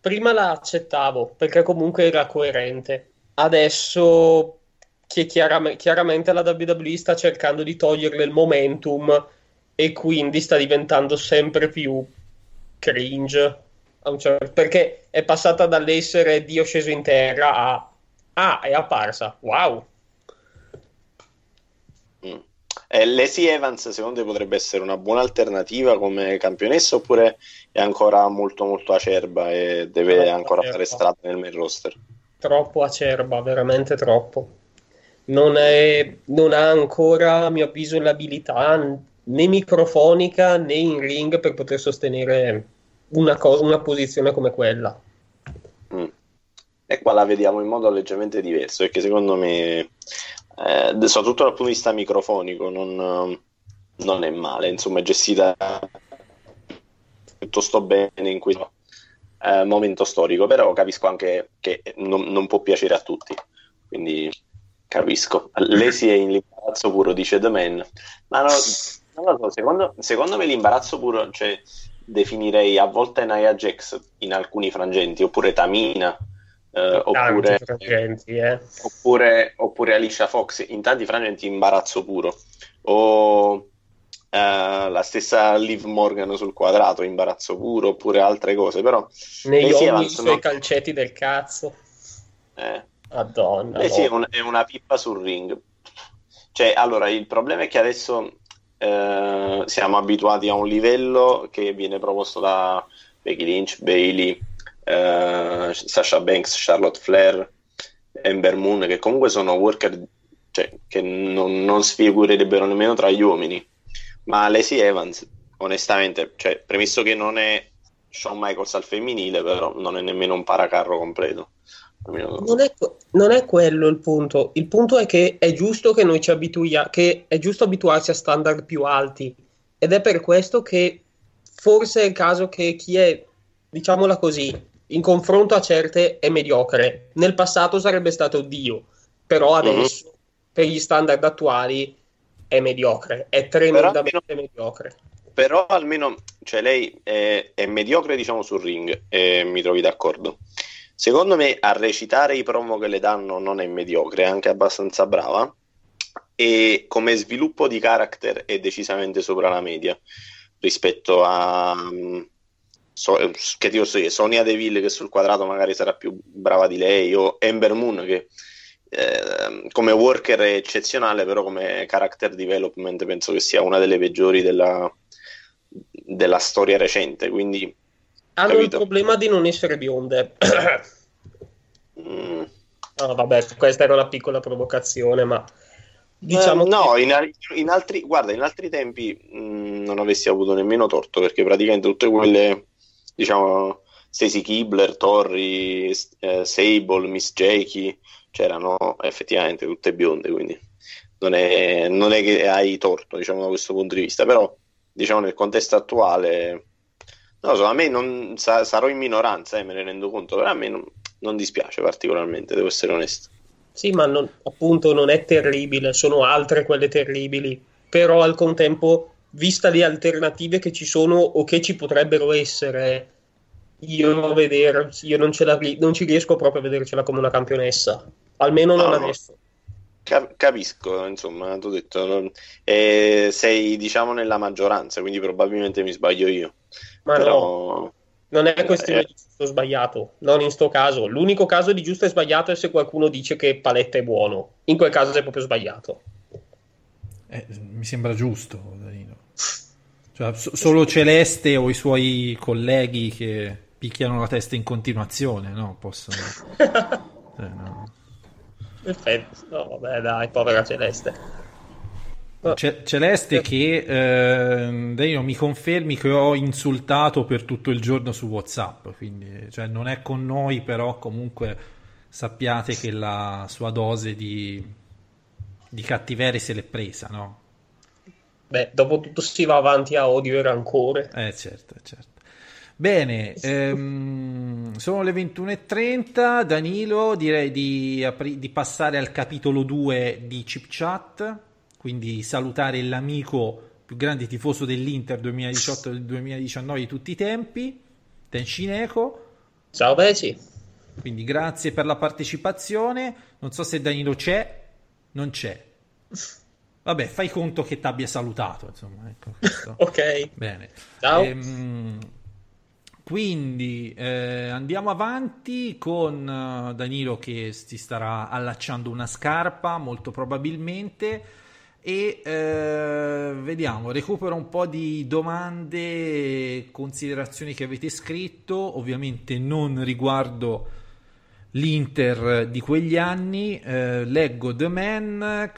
prima la accettavo perché comunque era coerente. Adesso che chiaram- chiaramente la WWE sta cercando di toglierle il momentum e quindi sta diventando sempre più cringe. certo- perché è passata dall'essere Dio sceso in terra a Ah, è apparsa. Wow. Mm. Eh, Lacey Evans secondo te potrebbe essere una buona alternativa come campionessa oppure è ancora molto molto acerba e deve Troppo ancora acerba. fare strada nel main roster? Troppo acerba, veramente troppo. Non, è- non ha ancora, a mio avviso, l'abilità né microfonica né in ring per poter sostenere una, cosa, una posizione come quella. Mm. E qua la vediamo in modo leggermente diverso perché secondo me, eh, soprattutto dal punto di vista microfonico, non, non è male, insomma è gestita piuttosto bene in questo eh, momento storico, però capisco anche che non, non può piacere a tutti, quindi capisco. Lei si è in imbarazzo puro, dice The Man, ma no, non lo so, secondo, secondo me l'imbarazzo puro, cioè definirei a volte Nia Jax in alcuni frangenti, oppure Tamina, eh, oppure, frangenti, eh. oppure, oppure Alicia Fox in tanti frangenti imbarazzo puro, o eh, la stessa Liv Morgan sul quadrato, imbarazzo puro, oppure altre cose, però Negli Lacey uomini Evans i suoi calcetti del cazzo. eh, Madonna. Eh sì, è, un- è una pippa sul ring. Cioè, allora, il problema è che adesso eh, siamo abituati a un livello che viene proposto da Becky Lynch, Bailey, eh, Sasha Banks, Charlotte Flair, Ember Moon, che comunque sono worker cioè, che non, non sfigurerebbero nemmeno tra gli uomini. Ma Lacey Evans, onestamente, cioè, premesso che non è Shawn Michaels al femminile, però non è nemmeno un paracarro completo. Non è, non è quello il punto. Il punto è che è giusto che noi ci abituiamo, che è giusto abituarsi a standard più alti. Ed è per questo che forse è il caso che chi è, diciamola così, in confronto a certe è mediocre. Nel passato sarebbe stato Dio, però adesso, per gli standard attuali, è mediocre. È tremendamente mediocre. però almeno cioè lei è, è mediocre diciamo sul ring e mi trovi d'accordo secondo me a recitare i promo che le danno non è mediocre è anche abbastanza brava. E come sviluppo di character è decisamente sopra la media rispetto a mm, so- che ti posso Sonia Deville che sul quadrato magari sarà più brava di lei o Ember Moon che eh, come worker è eccezionale però come character development penso che sia una delle peggiori della, della storia recente. Quindi Hanno Capito. il problema di non essere bionde. mm, Ah, vabbè, questa era una piccola provocazione, ma diciamo eh, no che- in, in altri guarda in altri tempi mh, non avessi avuto nemmeno torto perché praticamente tutte quelle diciamo Stacy Kibler, Torri, eh, Sable, Miss Jakey c'erano effettivamente tutte bionde quindi non è, non è che hai torto diciamo da questo punto di vista però diciamo nel contesto attuale non lo so a me non sa- sarò in minoranza eh, me ne rendo conto però a me non, non dispiace particolarmente devo essere onesto Sì, ma non- appunto non è terribile, sono altre quelle terribili, però al contempo, vista le alternative che ci sono o che ci potrebbero essere, io, veder- io non, ri- non ci riesco proprio a vedercela come una campionessa, almeno non No, no. adesso. Cap- capisco, insomma, ti ho detto, non- eh, sei diciamo nella maggioranza, quindi probabilmente mi sbaglio io. Ma no, Però non è questione eh. di giusto o sbagliato, non in sto caso. L'unico caso di giusto e sbagliato è se qualcuno dice che Paletta è buono, in quel caso è proprio sbagliato. Eh, mi sembra giusto, Danilo. Cioè, so- solo Celeste o i suoi colleghi che picchiano la testa in continuazione, no? Possono... Eh, no. Perfetto, no, vabbè, dai, povera Celeste. Ce- Celeste che eh, Danilo mi confermi che ho insultato per tutto il giorno su Whatsapp, quindi cioè, non è con noi, però comunque sappiate che la sua dose di, di cattiveria se l'è presa, no? Beh, dopo tutto si va avanti a odio e rancore. Eh certo, certo. Bene, ehm, sono le 21.30, Danilo direi di, apri- di passare al capitolo 2 di Chip Chat, quindi salutare l'amico più grande tifoso dell'Inter 2018-2019 di tutti i tempi, Tenshineko. Ciao Beci. Quindi grazie per la partecipazione. Non so se Danilo c'è, non c'è. Vabbè, fai conto che ti abbia salutato. Insomma, ecco. Ok. Bene. Ciao. Ehm, quindi eh, andiamo avanti con eh, Danilo che si starà allacciando una scarpa, molto probabilmente. E eh, vediamo, recupero un po' di domande considerazioni che avete scritto, ovviamente non riguardo l'Inter di quegli anni. Eh, leggo The Man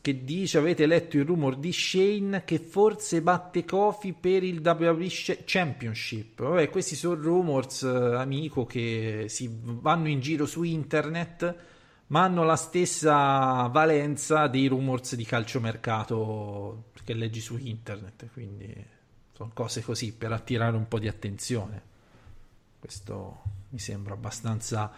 che dice: Avete letto il rumor di Shane che forse batte Kofi per il WWE Sh- Championship? Vabbè, questi sono rumors, eh, amico, che si vanno in giro su internet, ma hanno la stessa valenza dei rumors di calciomercato che leggi su internet. Quindi sono cose così per attirare un po' di attenzione. Questo mi sembra abbastanza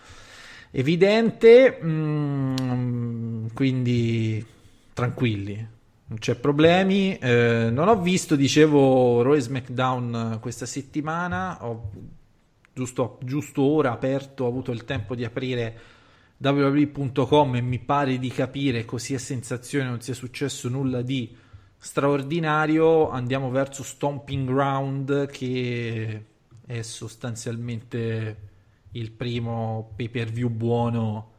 evidente, mm, quindi tranquilli, non c'è problemi. Eh, non ho visto, dicevo, Roy SmackDown questa settimana, ho giusto, giusto ora aperto, ho avuto il tempo di aprire www.com e mi pare di capire, così a sensazione non sia successo nulla di straordinario. Andiamo verso Stomping Ground che è sostanzialmente il primo pay per view buono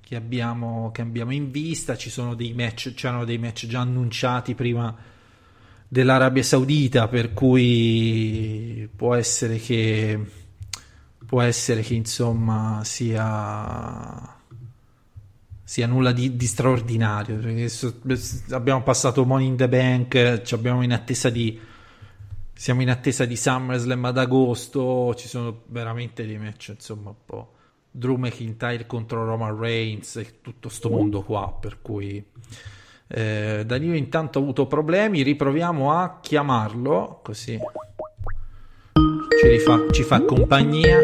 che abbiamo, che abbiamo in vista. Ci sono dei match, c'erano dei match già annunciati prima dell'Arabia Saudita, per cui può essere che può essere che insomma sia sia nulla di, di straordinario abbiamo passato Money in the Bank ci abbiamo in attesa di siamo in attesa di SummerSlam ad agosto ci sono veramente dei match insomma un po' Drew McIntyre contro Roman Reigns e tutto sto mondo qua per cui eh, Danilo intanto ha avuto problemi riproviamo a chiamarlo così ci, rifà, ci fa compagnia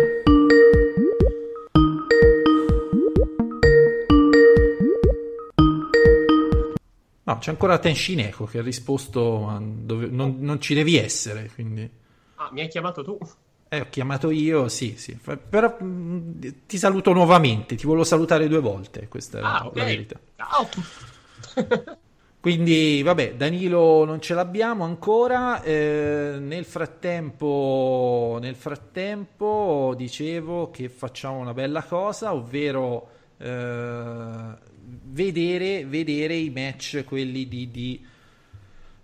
No, c'è ancora Tenshineko che ha risposto dove- non, non ci devi essere, quindi... Ah, mi hai chiamato tu? Eh, ho chiamato io, sì, sì. Fa- Però mh, ti saluto nuovamente, ti volevo salutare due volte, questa è la, Ah, ok. la verità. Ciao. Quindi, vabbè, Danilo non ce l'abbiamo ancora. eh, nel frattempo, nel frattempo, dicevo che facciamo una bella cosa, ovvero eh, vedere, vedere i match, quelli di, di,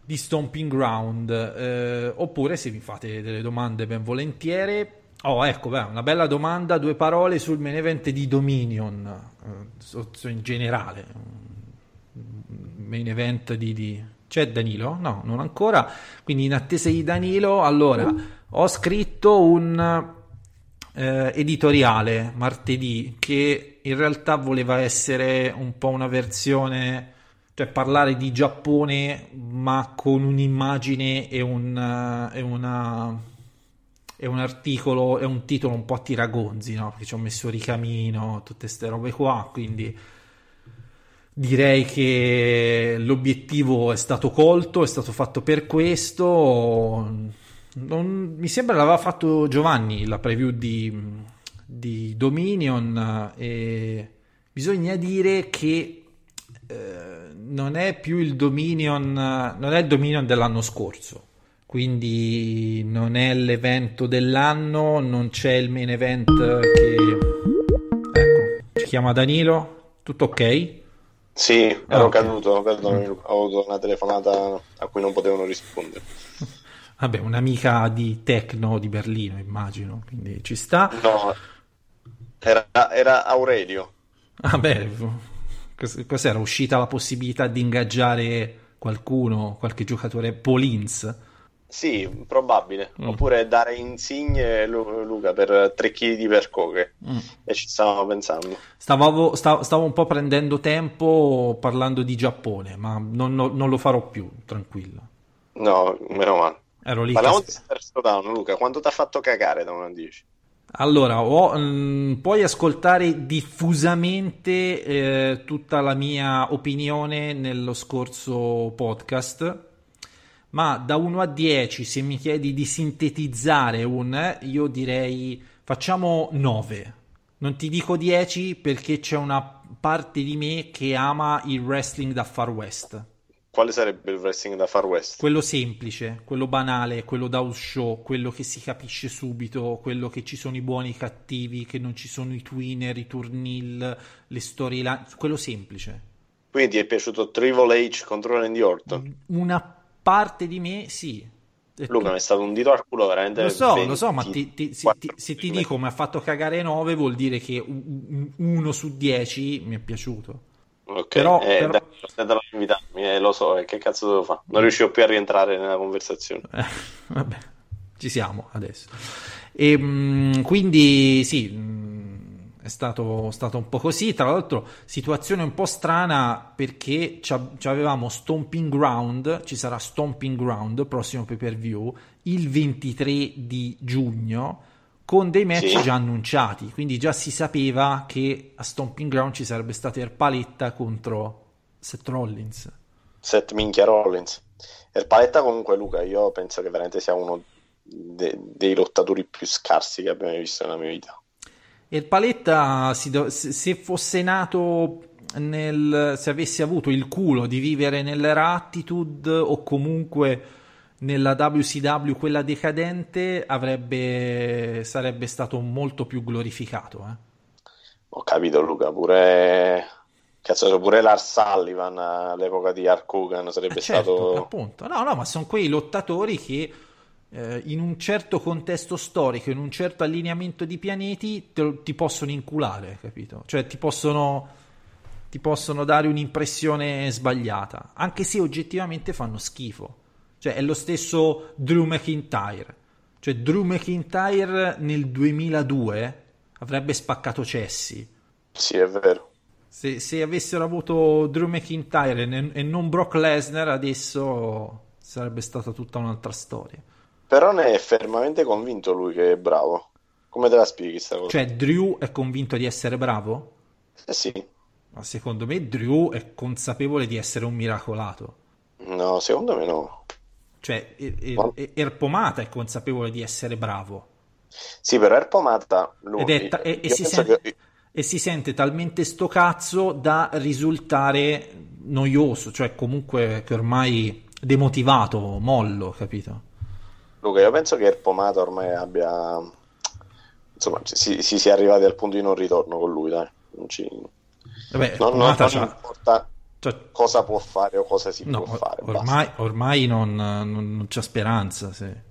di Stomping Ground. eh, oppure, se mi fate delle domande, ben volentieri. Oh, ecco, beh, una bella domanda, due parole sul main event di Dominion, eh, in generale main event di, di- C'è Danilo? No, non ancora. Quindi in attesa di Danilo, allora, ho scritto un eh, editoriale martedì che in realtà voleva essere un po' una versione, cioè parlare di Giappone ma con un'immagine e un, eh, e una è un articolo, è un titolo un po' a tiragonzi, no? Perché ci ho messo ricamino, tutte queste robe qua, quindi direi che l'obiettivo è stato colto, è stato fatto per questo. Non- mi sembra l'aveva fatto Giovanni la preview di, di Dominion e bisogna dire che eh, non è più il Dominion, non è il Dominion dell'anno scorso. Quindi non è l'evento dell'anno, non c'è il main event che... Ecco, ci chiama Danilo, tutto ok? Sì, ero Ah, ok. caduto, perdonami, Luca, ho avuto una telefonata a cui non potevano rispondere. Vabbè, un'amica di Tecno di Berlino, immagino, quindi ci sta. No, era, era Aurelio. Vabbè, cos- cos'era? Uscita la possibilità di ingaggiare qualcuno, qualche giocatore Polins? Sì, probabile. Mm. Oppure dare insigne Lu- Luca per 3 kg di percoche. Mm. E ci stavamo pensando. Stavo, sta- stavo un po' prendendo tempo parlando di Giappone, ma non, non- non lo farò più, tranquillo. No, meno male. Ero lì. Parliamo di Showdown, Luca. Quanto ti ha fatto cagare da 1 a 10? Allora, ho- mm, puoi ascoltare diffusamente eh, tutta la mia opinione nello scorso podcast, ma da 1 a 10, se mi chiedi di sintetizzare un, io direi facciamo 9. Non ti dico 10 perché c'è una parte di me che ama il wrestling da Far West. Quale sarebbe il wrestling da Far West? Quello semplice, quello banale, quello da house show, quello che si capisce subito, quello che ci sono i buoni e i cattivi, che non ci sono i twinner, i turnil, le storyline, quello semplice. Quindi ti è piaciuto Triple H contro Randy Orton? Una parte di me sì. Luca, mi è stato un dito al culo veramente. Lo so, 20, lo so, ma ti- ti- se, ti, se ti dico mi ha fatto cagare 9 vuol dire che 1 su 10 mi è piaciuto. Ok, però- eh, però- dai, invitarmi, eh, lo so, eh, che cazzo devo fare? Non riuscivo più a rientrare nella conversazione. Eh, vabbè, ci siamo adesso. E, mh, quindi sì, stato, stato un po' così. Tra l'altro, situazione un po' strana perché c'avevamo Stomping Ground, ci sarà Stomping Ground, prossimo pay per view, il 23 di giugno. Con dei match Sì. già annunciati, quindi già si sapeva che a Stomping Ground ci sarebbe stato Erpaletta contro Seth Rollins. Seth Minchia Rollins. E il Paletta comunque, Luca, io penso che veramente sia uno de- dei lottatori più scarsi che abbia mai visto nella mia vita. Il Paletta, se se fosse nato nel, se avesse avuto il culo di vivere nell'era Attitude o comunque nella WCW, quella decadente, avrebbe, sarebbe stato molto più glorificato. eh. Ho capito, Luca, pure... Cazzo, pure Lars Sullivan all'epoca di Hulk Hogan sarebbe Eh, certo, stato... appunto. No, no, ma sono quei lottatori che eh, in un certo contesto storico, in un certo allineamento di pianeti, te ti possono inculare, capito? Cioè ti possono, ti possono dare un'impressione sbagliata, anche se oggettivamente fanno schifo. Cioè è lo stesso Drew McIntyre. Cioè Drew McIntyre nel 2002 avrebbe spaccato cessi. Sì, è vero. Se, se avessero avuto Drew McIntyre e e non Brock Lesnar, adesso sarebbe stata tutta un'altra storia. Però ne è fermamente convinto lui che è bravo. Come te la spieghi sta cosa? Cioè, Drew è convinto di essere bravo? Eh sì. Ma secondo me Drew è consapevole di essere un miracolato. No, secondo me no. Cioè, e- e- Ma- e- Erpomata è consapevole di essere bravo. Sì, però Erpomata lui... Ed è ta- e, e si sente, che- e si sente talmente sto cazzo da risultare noioso, cioè comunque che ormai demotivato, mollo, capito? Luca, io penso che Erpomata ormai abbia... Insomma, si, si sia arrivati al punto di non ritorno con lui, dai. Non ci... Vabbè, non, non- non importa c'ha- cosa può fare o cosa si No, può fare. ormai, ormai non, non- c'è speranza. se-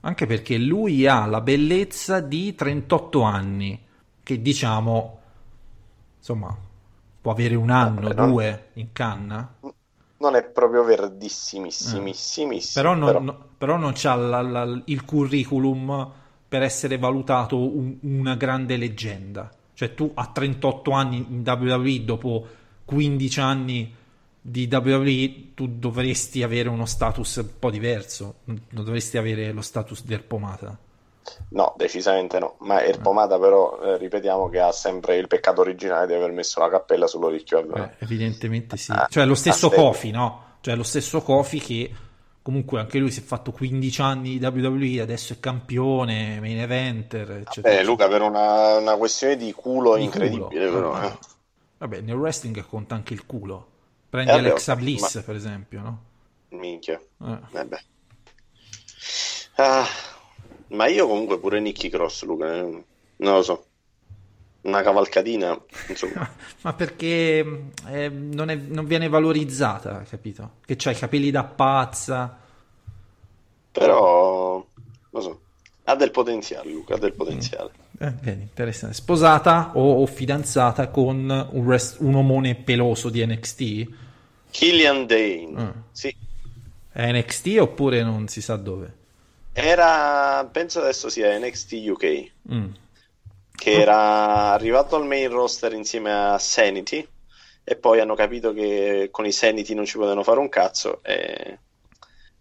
Anche perché lui ha la bellezza di 38 anni, che diciamo, insomma, può avere un anno, Vabbè, due in canna, Non è proprio verdissimissimissimo. però non, no- però non c'ha la- la- il curriculum per essere valutato un- una grande leggenda. Cioè tu a 38 anni in WWE, dopo 15 anni di WWE, tu dovresti avere uno status un po' diverso, non dovresti avere lo status del pomata. No, decisamente no. Ma Erpomata però, eh, ripetiamo che ha sempre il peccato originale di aver messo la cappella sull'orecchio al Eh, evidentemente sì. Ah, Cioè lo stesso. Kofi, no? Cioè lo stesso Kofi che comunque anche lui si è fatto 15 anni di WWE, adesso è campione, main eventer, eccetera. Eh, Luca, per una, una questione di culo Di incredibile, culo. però, eh. Vabbè, nel wrestling conta anche il culo. Prendi Eh, vabbè, Alexa Bliss, ma- per esempio, no? Minchia. Eh. Vabbè. Ah, ma io comunque pure Nicky Cross, Luca, eh, non lo so. Una cavalcatina, insomma. Ma perché eh, non, è- non viene valorizzata, capito? Che c'ha i capelli da pazza. Però, non lo so. Ha del potenziale, Luca, ha del potenziale. Eh, vedi, interessante. Sposata o, o fidanzata con un, rest- un omone peloso di NXT? Killian Dane, Ah. sì. È NXT oppure non si sa dove? Era, penso adesso sia NXT UK, Mm. che era arrivato al main roster insieme a Sanity e poi hanno capito che con i Sanity non ci potevano fare un cazzo e,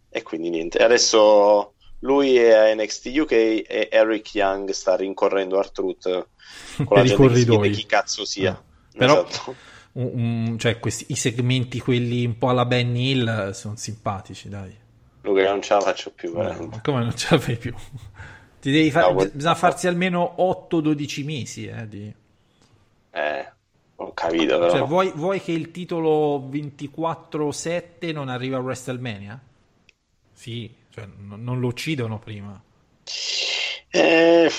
e quindi niente. Adesso lui è a NXT UK e Eric Young sta rincorrendo Artruth con la gente che chiede chi cazzo sia. Ah. Però- Esatto. Un- un- cioè, questi, i segmenti, quelli un po' alla Benny Hill, sono simpatici, dai. Luca, non ce la faccio più, Ma come non ce la fai più? Ti devi fare, No, quel- bisogna farsi almeno 8-12 mesi. Eh, di... Eh, ho capito, però. Cioè, vuoi, vuoi che il titolo 24-7 non arriva a WrestleMania? Sì, cioè, n- non lo uccidono prima. Eh,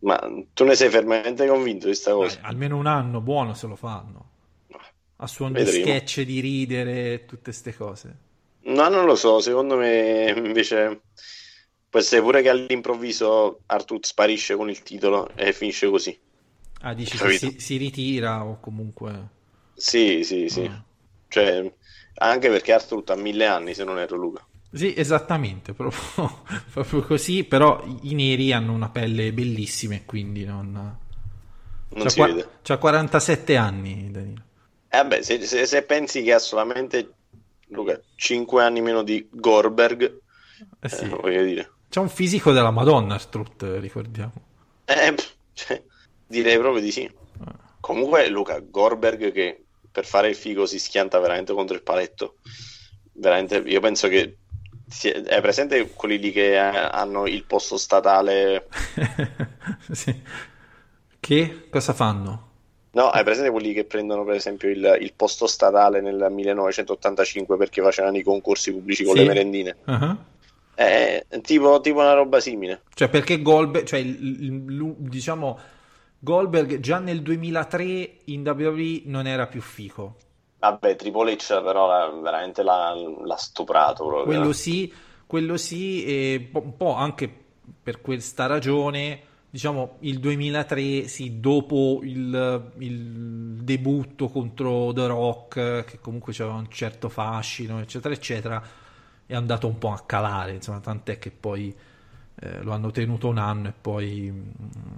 ma tu ne sei fermamente convinto di sta Dai, cosa? almeno un anno buono se lo fanno. A suon di sketch, di ridere, tutte queste cose. No, non lo so, secondo me invece può essere pure che all'improvviso Artut sparisce con il titolo e finisce così. Ah, dici che Capito. si, si ritira o comunque... Sì, sì, sì. Ah. Cioè, anche perché Artut ha mille anni, se non erro Luca. Sì, esattamente, proprio, proprio così, però i neri hanno una pelle bellissima e quindi non... Non C'ha, si qua- vede. c'ha 47 anni, Danilo. Eh, vabbè, se, se- se pensi che ha solamente, Luca, 5 anni meno di Gorberg, Eh sì. eh, voglio dire. C'ha un fisico della Madonna, Strut, ricordiamo. Eh, cioè, direi proprio di sì. Comunque, Luca, Gorberg che per fare il figo si schianta veramente contro il paletto. Veramente, io penso che è presente quelli lì che eh, hanno il posto statale. Sì. Che cosa fanno? No, è presente quelli che prendono per esempio il, il posto statale nel 1985 perché facevano i concorsi pubblici con Sì. le merendine. Uh-huh. È tipo, tipo una roba simile. Cioè, perché Goldberg, cioè, diciamo, Goldberg già nel 2003 in WWE non era più fico. Vabbè, Triple H però veramente l'ha, l'ha stuprato proprio. Quello sì, quello sì, e un po' anche per questa ragione, diciamo, il 2003, sì, dopo il, il debutto contro The Rock, che comunque aveva un certo fascino, eccetera, eccetera, è andato un po' a calare, insomma, tant'è che poi eh, lo hanno tenuto un anno e poi, mm,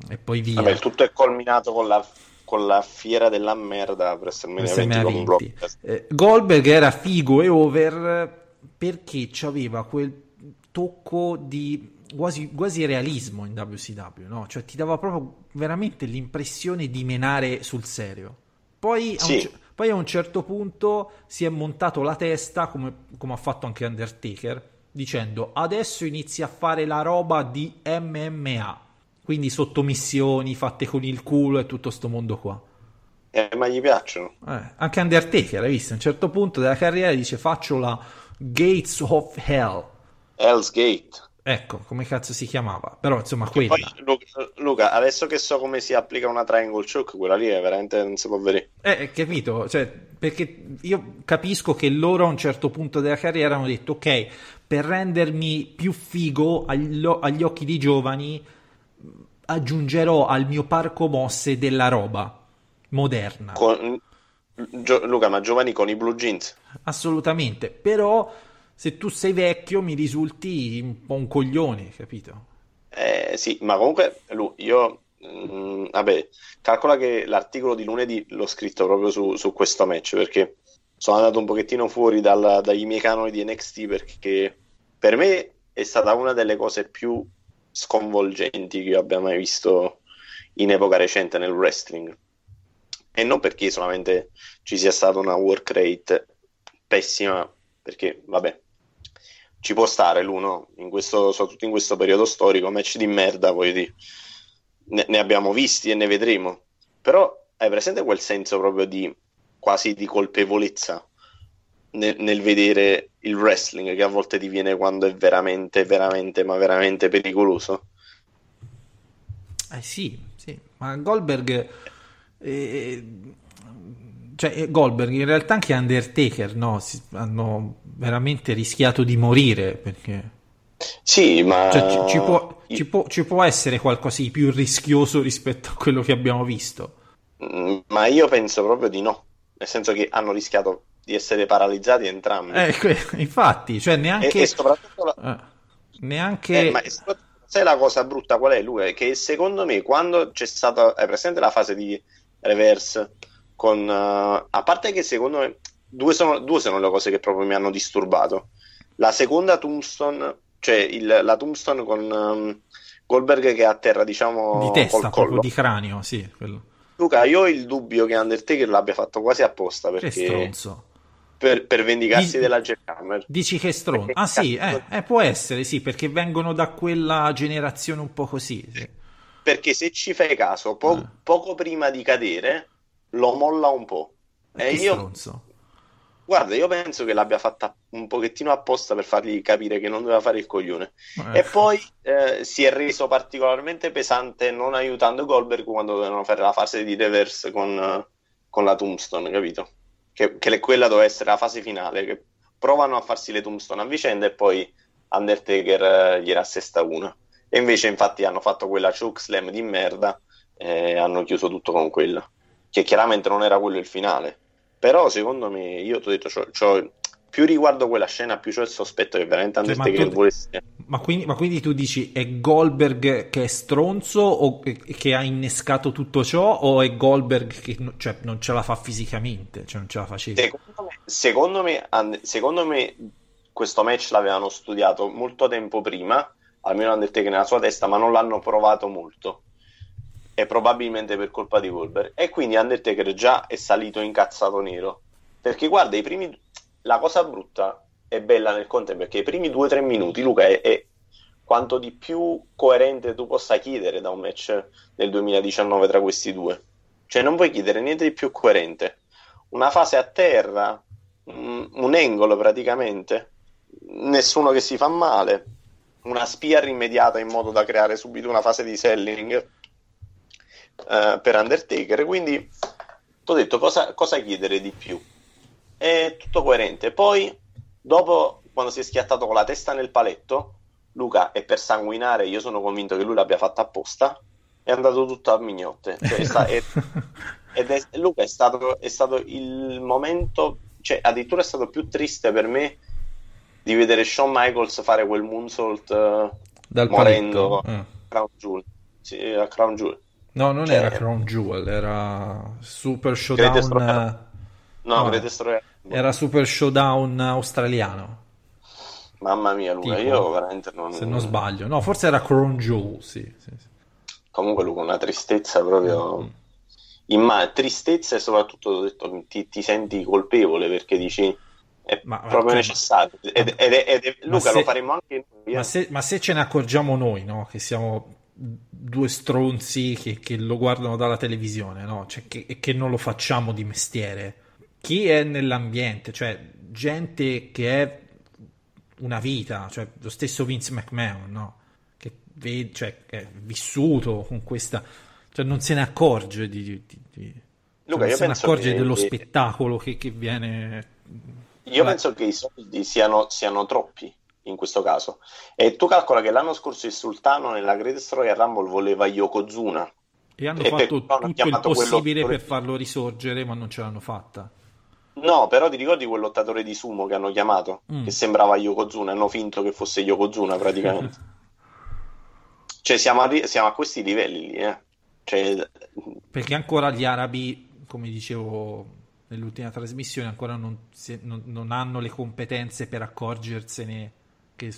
e poi via. Vabbè, tutto è culminato con la, con la fiera della merda per WrestleMania 20 WrestleMania con un 20. block. Eh, Goldberg era figo e over perché aveva quel tocco di quasi, quasi realismo in WCW, no? Cioè ti dava proprio veramente l'impressione di menare sul serio. Poi a, un, Sì. poi a un certo punto si è montato la testa, come, come ha fatto anche Undertaker, dicendo adesso inizia a fare la roba di MMA, quindi sottomissioni fatte con il culo e tutto sto mondo qua. Eh, ma gli piacciono. Eh, anche Undertaker, hai visto? A un certo punto della carriera dice faccio la Gates of Hell. Hell's Gate. Ecco, come cazzo si chiamava? Però insomma Poi, quella. Lu- Luca, adesso che so come si applica una triangle choke, quella lì è veramente non si può vedere. Eh, capito? Cioè, perché io capisco che loro a un certo punto della carriera hanno detto ok, per rendermi più figo agli, agli occhi dei giovani aggiungerò al mio parco mosse della roba moderna. Con- Gio- Luca, ma giovani con i blue jeans. Assolutamente, però se tu sei vecchio mi risulti un po' un coglione, capito? Eh, sì, ma comunque Lu, io, mm, vabbè, calcola che l'articolo di lunedì l'ho scritto proprio su, su questo match perché sono andato un pochettino fuori dal- dai miei canoni di NXT perché per me è stata una delle cose più sconvolgenti che io abbia mai visto in epoca recente nel wrestling. E non perché solamente ci sia stata una work rate pessima, perché vabbè, ci può stare l'uno, in questo, soprattutto in questo periodo storico, match di merda, voglio dire, ne, ne abbiamo visti e ne vedremo, però hai presente quel senso proprio di quasi di colpevolezza nel, nel vedere il wrestling che a volte ti viene quando è veramente, veramente, ma veramente pericoloso? Eh sì, sì, ma Goldberg... eh, cioè, eh, Goldberg, in realtà anche Undertaker, no? Si- hanno veramente rischiato di morire perché... Sì, ma... Cioè, ci, ci può, ci può- ci può essere qualcosa di più rischioso rispetto a quello che abbiamo visto. Mm, Ma io penso proprio di no, nel senso che hanno rischiato di essere paralizzati entrambi. Eh, que- infatti, cioè E, neanche... e soprattutto la- eh, neanche... Eh, ma soprattutto, sai la cosa brutta qual è, Luca? È Che secondo me quando c'è stata, è presente la fase di reverse con, eh, a parte che secondo me due sono, due sono le cose che proprio mi hanno disturbato. La seconda tombstone cioè il- la tombstone con ehm, Goldberg che è a terra, diciamo, Di testa, collo. di cranio, sì. quello. Luca, io ho il dubbio che Undertaker l'abbia fatto quasi apposta perché stronzo. per, per vendicarsi Di- della Jackhammer. Dici che è stronzo? Ah sì, eh, eh, può essere, sì, perché vengono da quella generazione un po' così. sì. Perché se ci fai caso, po- Ah. poco prima di cadere, lo molla un po'. Che E io, stronzo. guarda, io penso che l'abbia fatta un pochettino apposta per fargli capire che non doveva fare il coglione. Eh, E poi eh, si è reso particolarmente pesante non aiutando Goldberg quando dovevano fare la fase di reverse con, eh, con la Tombstone, capito? Che, che quella doveva essere la fase finale, che provano a farsi le Tombstone a vicenda e poi Undertaker eh, gliene assesta una. E invece infatti hanno fatto quella chokeslam di merda e hanno chiuso tutto con quella. Che chiaramente non era quello il finale. Però secondo me, io ti ho detto, c'ho- c'ho- più riguardo quella scena, più c'ho il sospetto che veramente Cioè, ma Undertaker tu- volesse... Ma quindi, ma quindi tu dici è Goldberg che è stronzo o che- che ha innescato tutto ciò o è Goldberg che cioè, non ce la fa fisicamente, cioè non ce la faceva? Secondo me, secondo me, secondo me questo match l'avevano studiato molto tempo prima, almeno Undertaker nella sua testa, ma non l'hanno provato molto. E probabilmente per colpa di Goldberg. E quindi Undertaker già è salito incazzato nero. Perché guarda, i primi... la cosa brutta è bella nel contempo perché i primi due o tre minuti, Luca, è, è quanto di più coerente tu possa chiedere da un match del 2019 tra questi due. Cioè non puoi chiedere niente di più coerente. Una fase a terra, un, un angolo praticamente, nessuno che si fa male, una spia rimediata in modo da creare subito una fase di selling eh, per Undertaker. Quindi ti ho detto cosa, cosa chiedere di più. È tutto coerente. Poi, dopo, quando si è schiattato con la testa nel paletto, Luca è per sanguinare. Io sono convinto che lui l'abbia fatto apposta. È andato tutto a mignotte. Cioè, è sta- è- ed è, Luca è stato, è stato il momento, cioè addirittura è stato più triste per me di vedere Shawn Michaels fare quel moonsault Dal morendo a Crown Jewel. Sì, a Crown Jewel. No, non Cioè- era Crown Jewel, era Super Showdown. Eh, No, No. Era Super Showdown australiano, Mamma mia, Luca, Tipo, io veramente non... se non sbaglio. No, forse era Crown Jewel, sì, sì, sì. Comunque, Luca, una tristezza proprio... Mm. Imma- tristezza e soprattutto detto, ti, ti senti colpevole perché dici è Ma- ma- proprio cioè, necessario. Ed, ed- ed- Ma Luca, se- lo faremo anche noi. eh. Ma se, ma se ce ne accorgiamo noi, no? Che siamo due stronzi che, che lo guardano dalla televisione, no? Cioè, che, che non lo facciamo di mestiere. Chi è nell'ambiente, cioè gente che è una vita, cioè lo stesso Vince McMahon, no? Che, ve- cioè, che è vissuto con questa... Cioè non se ne accorge di... di- di- cioè, Luca, non io se ne accorge che- dello spettacolo che, che viene... Io Beh. penso che i soldi siano, siano troppi in questo caso. E tu calcola che l'anno scorso il sultano nella Greatest Royal Rumble voleva Yokozuna. E hanno E fatto tutto il quello- possibile per farlo risorgere, ma non ce l'hanno fatta. No, però ti ricordi quel lottatore di sumo che hanno chiamato? Mm. Che sembrava Yokozuna, hanno finto che fosse Yokozuna praticamente. cioè siamo a, siamo a questi livelli lì, eh. Cioè, Perché ancora gli arabi, come dicevo nell'ultima trasmissione, ancora non, si- non- non hanno le competenze per accorgersene che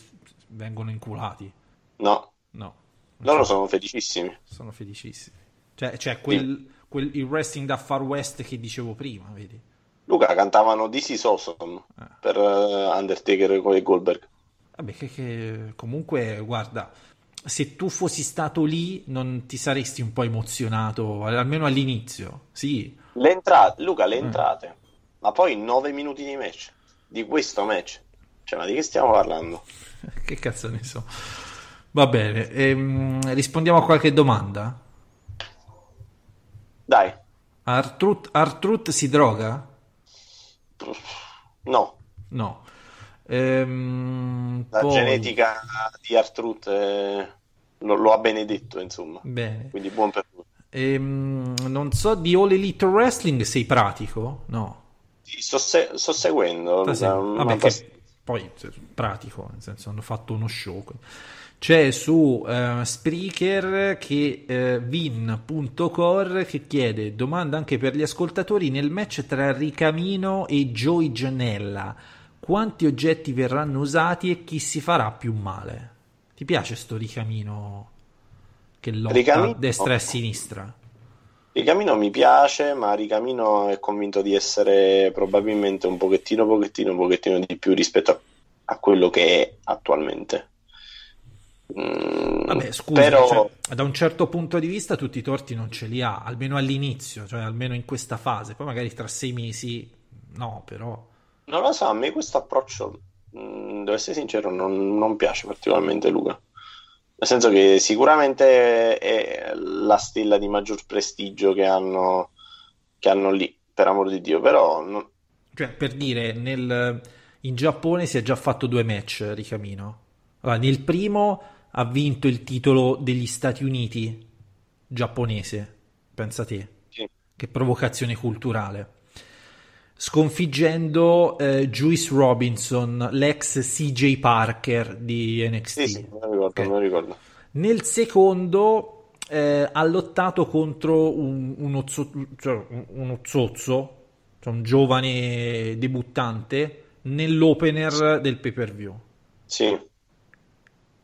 vengono inculati. no, No, loro sono felicissimi. sono felicissimi. Cioè, cioè quel, quel- il wrestling da Far West che dicevo prima, vedi? Luca cantavano This is Awesome Ah. per eh, Undertaker e Goldberg. Vabbè, che, che comunque, guarda, se tu fossi stato lì non ti saresti un po' emozionato, almeno all'inizio, sì. Le entrate, Luca, le entrate, ma poi 9 minuti di match, di questo match. Cioè, ma di che stiamo parlando? Che cazzo ne so. Va bene, ehm, rispondiamo a qualche domanda. Dai, Artrut, Artrut si droga? no, No. Ehm, la poi- genetica di Artrut eh, lo, lo ha benedetto, insomma. Bene. Quindi buon per lui. Ehm, non so, di All Elite Wrestling sei pratico? No. Sì, Sto, se- sto seguendo. Ah, Vabbè, bast- che poi pratico, nel senso hanno fatto uno show. C'è su eh, Spreaker che eh, Vin.core che chiede domanda anche per gli ascoltatori nel match tra Ricamino e Joey Janella quanti oggetti verranno usati e chi si farà più male. Ti piace sto ricamino che lotta Ricamino? a destra e a sinistra? Ricamino mi piace, ma Ricamino è convinto di essere probabilmente un pochettino, pochettino, un pochettino di più rispetto a, a quello che è attualmente. Mm, Vabbè, scusa, però cioè, da un certo punto di vista tutti i torti non ce li ha, almeno all'inizio, cioè almeno in questa fase. Poi magari tra sei mesi, no, però... non lo so, a me questo approccio, mm, devo essere sincero, non, non piace particolarmente Luca. Nel senso che sicuramente è la stella di maggior prestigio che hanno, che hanno lì, per amor di Dio, però non- Cioè, per dire, nel- in Giappone si è già fatto due match, Ricamino. Allora, nel primo ha vinto il titolo degli Stati Uniti giapponese, pensa te, sì, che provocazione culturale. Sconfiggendo eh, Juice Robinson, l'ex CJ Parker di NXT. sì, sì, lo ricordo, Ok. me lo ricordo. Nel secondo eh, ha lottato contro un, uno, zo- cioè, uno zozzo, cioè un giovane debuttante, nell'opener del pay per view. Sì,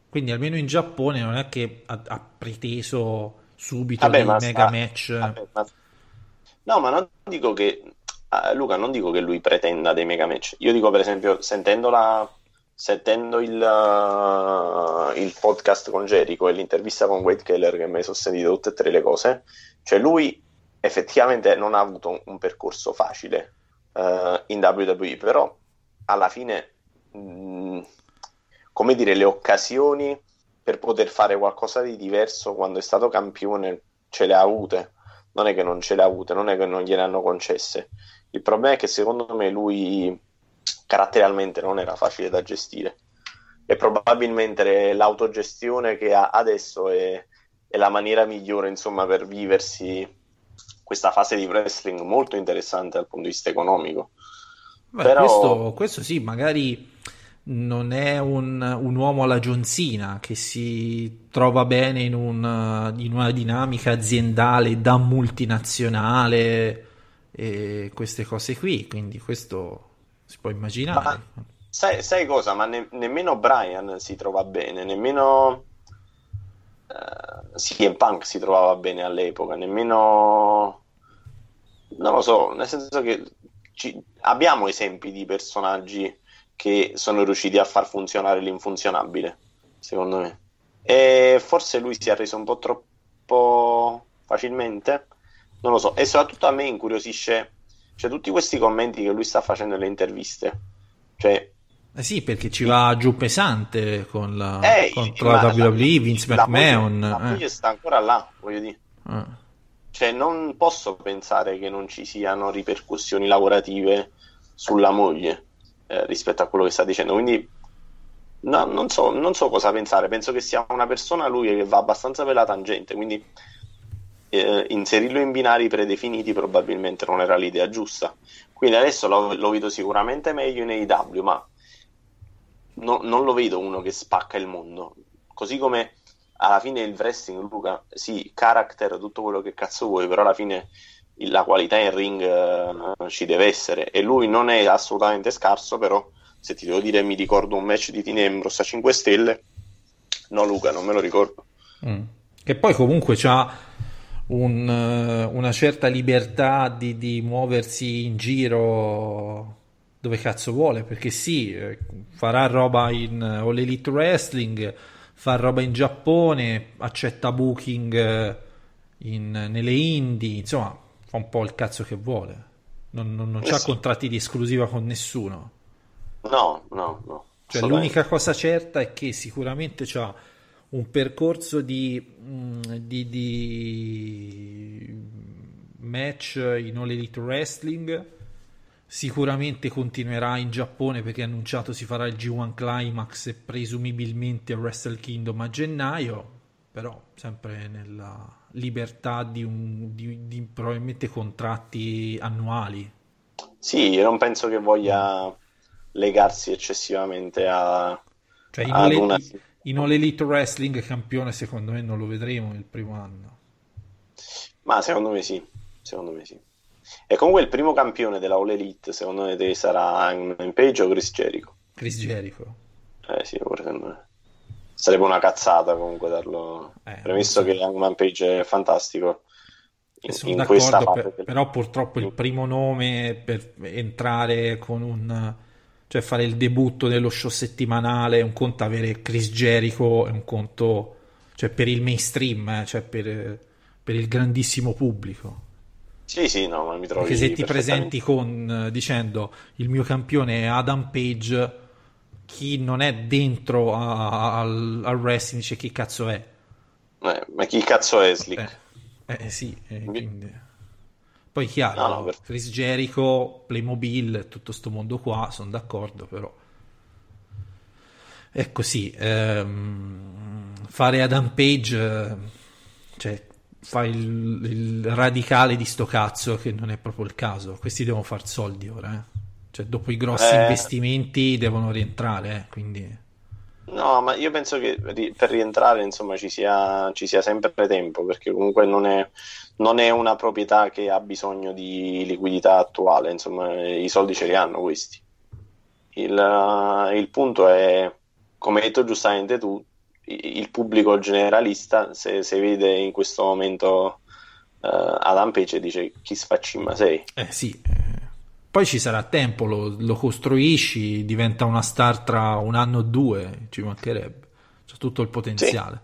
Quindi almeno in Giappone non è che ha, ha preteso subito Vabbè, ma mega sta- match. vabbè, ma- No, ma non dico che ah, Luca, non dico che lui pretenda dei mega match. Io dico, per esempio, sentendo, la- sentendo il, uh, il podcast con Jericho e l'intervista con Wade Keller, che mi sono sentito tutte e tre le cose, cioè lui effettivamente non ha avuto un, un percorso facile uh, in WWE, però alla fine, mh, come dire, le occasioni per poter fare qualcosa di diverso quando è stato campione ce le ha avute non è che non ce le ha avute, non è che non gliene hanno concesse. Il problema è che secondo me lui caratterialmente non era facile da gestire e probabilmente l'autogestione che ha adesso è, è la maniera migliore insomma per viversi questa fase di wrestling molto interessante dal punto di vista economico. Beh, Però- questo, questo sì, magari non è un, un uomo alla Cena che si trova bene in, un- in una dinamica aziendale da multinazionale e queste cose qui, quindi questo si può immaginare. Ma sai, sai cosa? Ma ne- nemmeno Brian si trova bene, nemmeno eh, CM Punk si trovava bene all'epoca, nemmeno non lo so, nel senso che ci- abbiamo esempi di personaggi che sono riusciti a far funzionare l'infunzionabile, secondo me. E forse lui si è reso un po' troppo facilmente, non lo so, e soprattutto a me incuriosisce, cioè tutti questi commenti che lui sta facendo nelle interviste, cioè Eh sì, perché ci va giù pesante con la, eh, contro la WWE, Vince la moglie- McMahon. la eh. moglie sta ancora là, voglio dire. Eh. Cioè, non posso pensare che non ci siano ripercussioni lavorative sulla moglie eh, rispetto a quello che sta dicendo. Quindi, no, non, so, non so cosa pensare. Penso che sia una persona lui che va abbastanza per la tangente. Quindi, eh, inserirlo in binari predefiniti probabilmente non era l'idea giusta. Quindi, adesso lo, lo vedo sicuramente meglio in AEW, ma no- non lo vedo uno che spacca il mondo. Così come alla fine il wrestling, Luca, sì, character, tutto quello che cazzo vuoi, però alla fine la qualità in ring eh, ci deve essere e lui non è assolutamente scarso, però se ti devo dire mi ricordo un match di Tine Ambrose a 5 stelle, no Luca, non me lo ricordo. Mm. Che poi comunque c'ha un, eh, una certa libertà di, di muoversi in giro dove cazzo vuole, perché sì, eh, farà roba in eh, All Elite Wrestling, fa roba in Giappone, accetta booking in- nelle indie, insomma, fa un po' il cazzo che vuole. Non, non, non Eh c'ha sì. contratti di esclusiva con nessuno. No, no, no. Cioè, l'unica cosa certa è che sicuramente c'ha un percorso di, mm, di, di match in All Elite Wrestling. Sicuramente continuerà in Giappone perché ha annunciato si farà il G1 Climax e presumibilmente il Wrestle Kingdom a gennaio. Però sempre nella libertà di, un, di, di probabilmente contratti annuali. Sì, io non penso che voglia legarsi eccessivamente a, Cioè, ad una... in All Elite Wrestling campione secondo me non lo vedremo nel primo anno. Ma secondo me sì, secondo me sì. E comunque il primo campione della All Elite, secondo me, sarà in Page o Chris Jericho? Chris Jericho. Eh sì, pure secondo me. Sarebbe una cazzata comunque darlo. Eh, Premesso che Hangman Page è fantastico. In, sono in d'accordo, per- del- però purtroppo il primo nome per entrare con un... cioè fare il debutto dello show settimanale è un conto avere Chris Jericho, è un conto cioè per il mainstream, eh, cioè per, per il grandissimo pubblico. Sì, sì, no, ma mi trovi Perché se ti presenti con eh, dicendo il mio campione è Adam Page, chi non è dentro a- a- al, al wrestling dice chi cazzo è? Eh, ma chi cazzo è Slick? Eh, eh, sì, eh, quindi- Poi chiaro, No, no, per- Chris Jericho, Playmobil, tutto sto mondo qua, sono d'accordo, però è così. ehm, fare Adam Page, eh, cioè, fa il, il radicale di sto cazzo che non è proprio il caso. Questi devono far soldi ora, eh. Cioè, dopo i grossi Eh. investimenti devono rientrare, eh, quindi... No, ma io penso che per rientrare, insomma, ci sia, ci sia sempre tempo, perché comunque non è, non è una proprietà che ha bisogno di liquidità attuale, insomma, i soldi ce li hanno questi. Il, il punto è, come hai detto giustamente tu, il pubblico generalista, se, se vede in questo momento eh, Adam Page, dice chi sfaccimma sei? Eh sì, poi ci sarà tempo, lo, lo costruisci, diventa una star tra un anno o due, ci mancherebbe, c'è tutto il potenziale.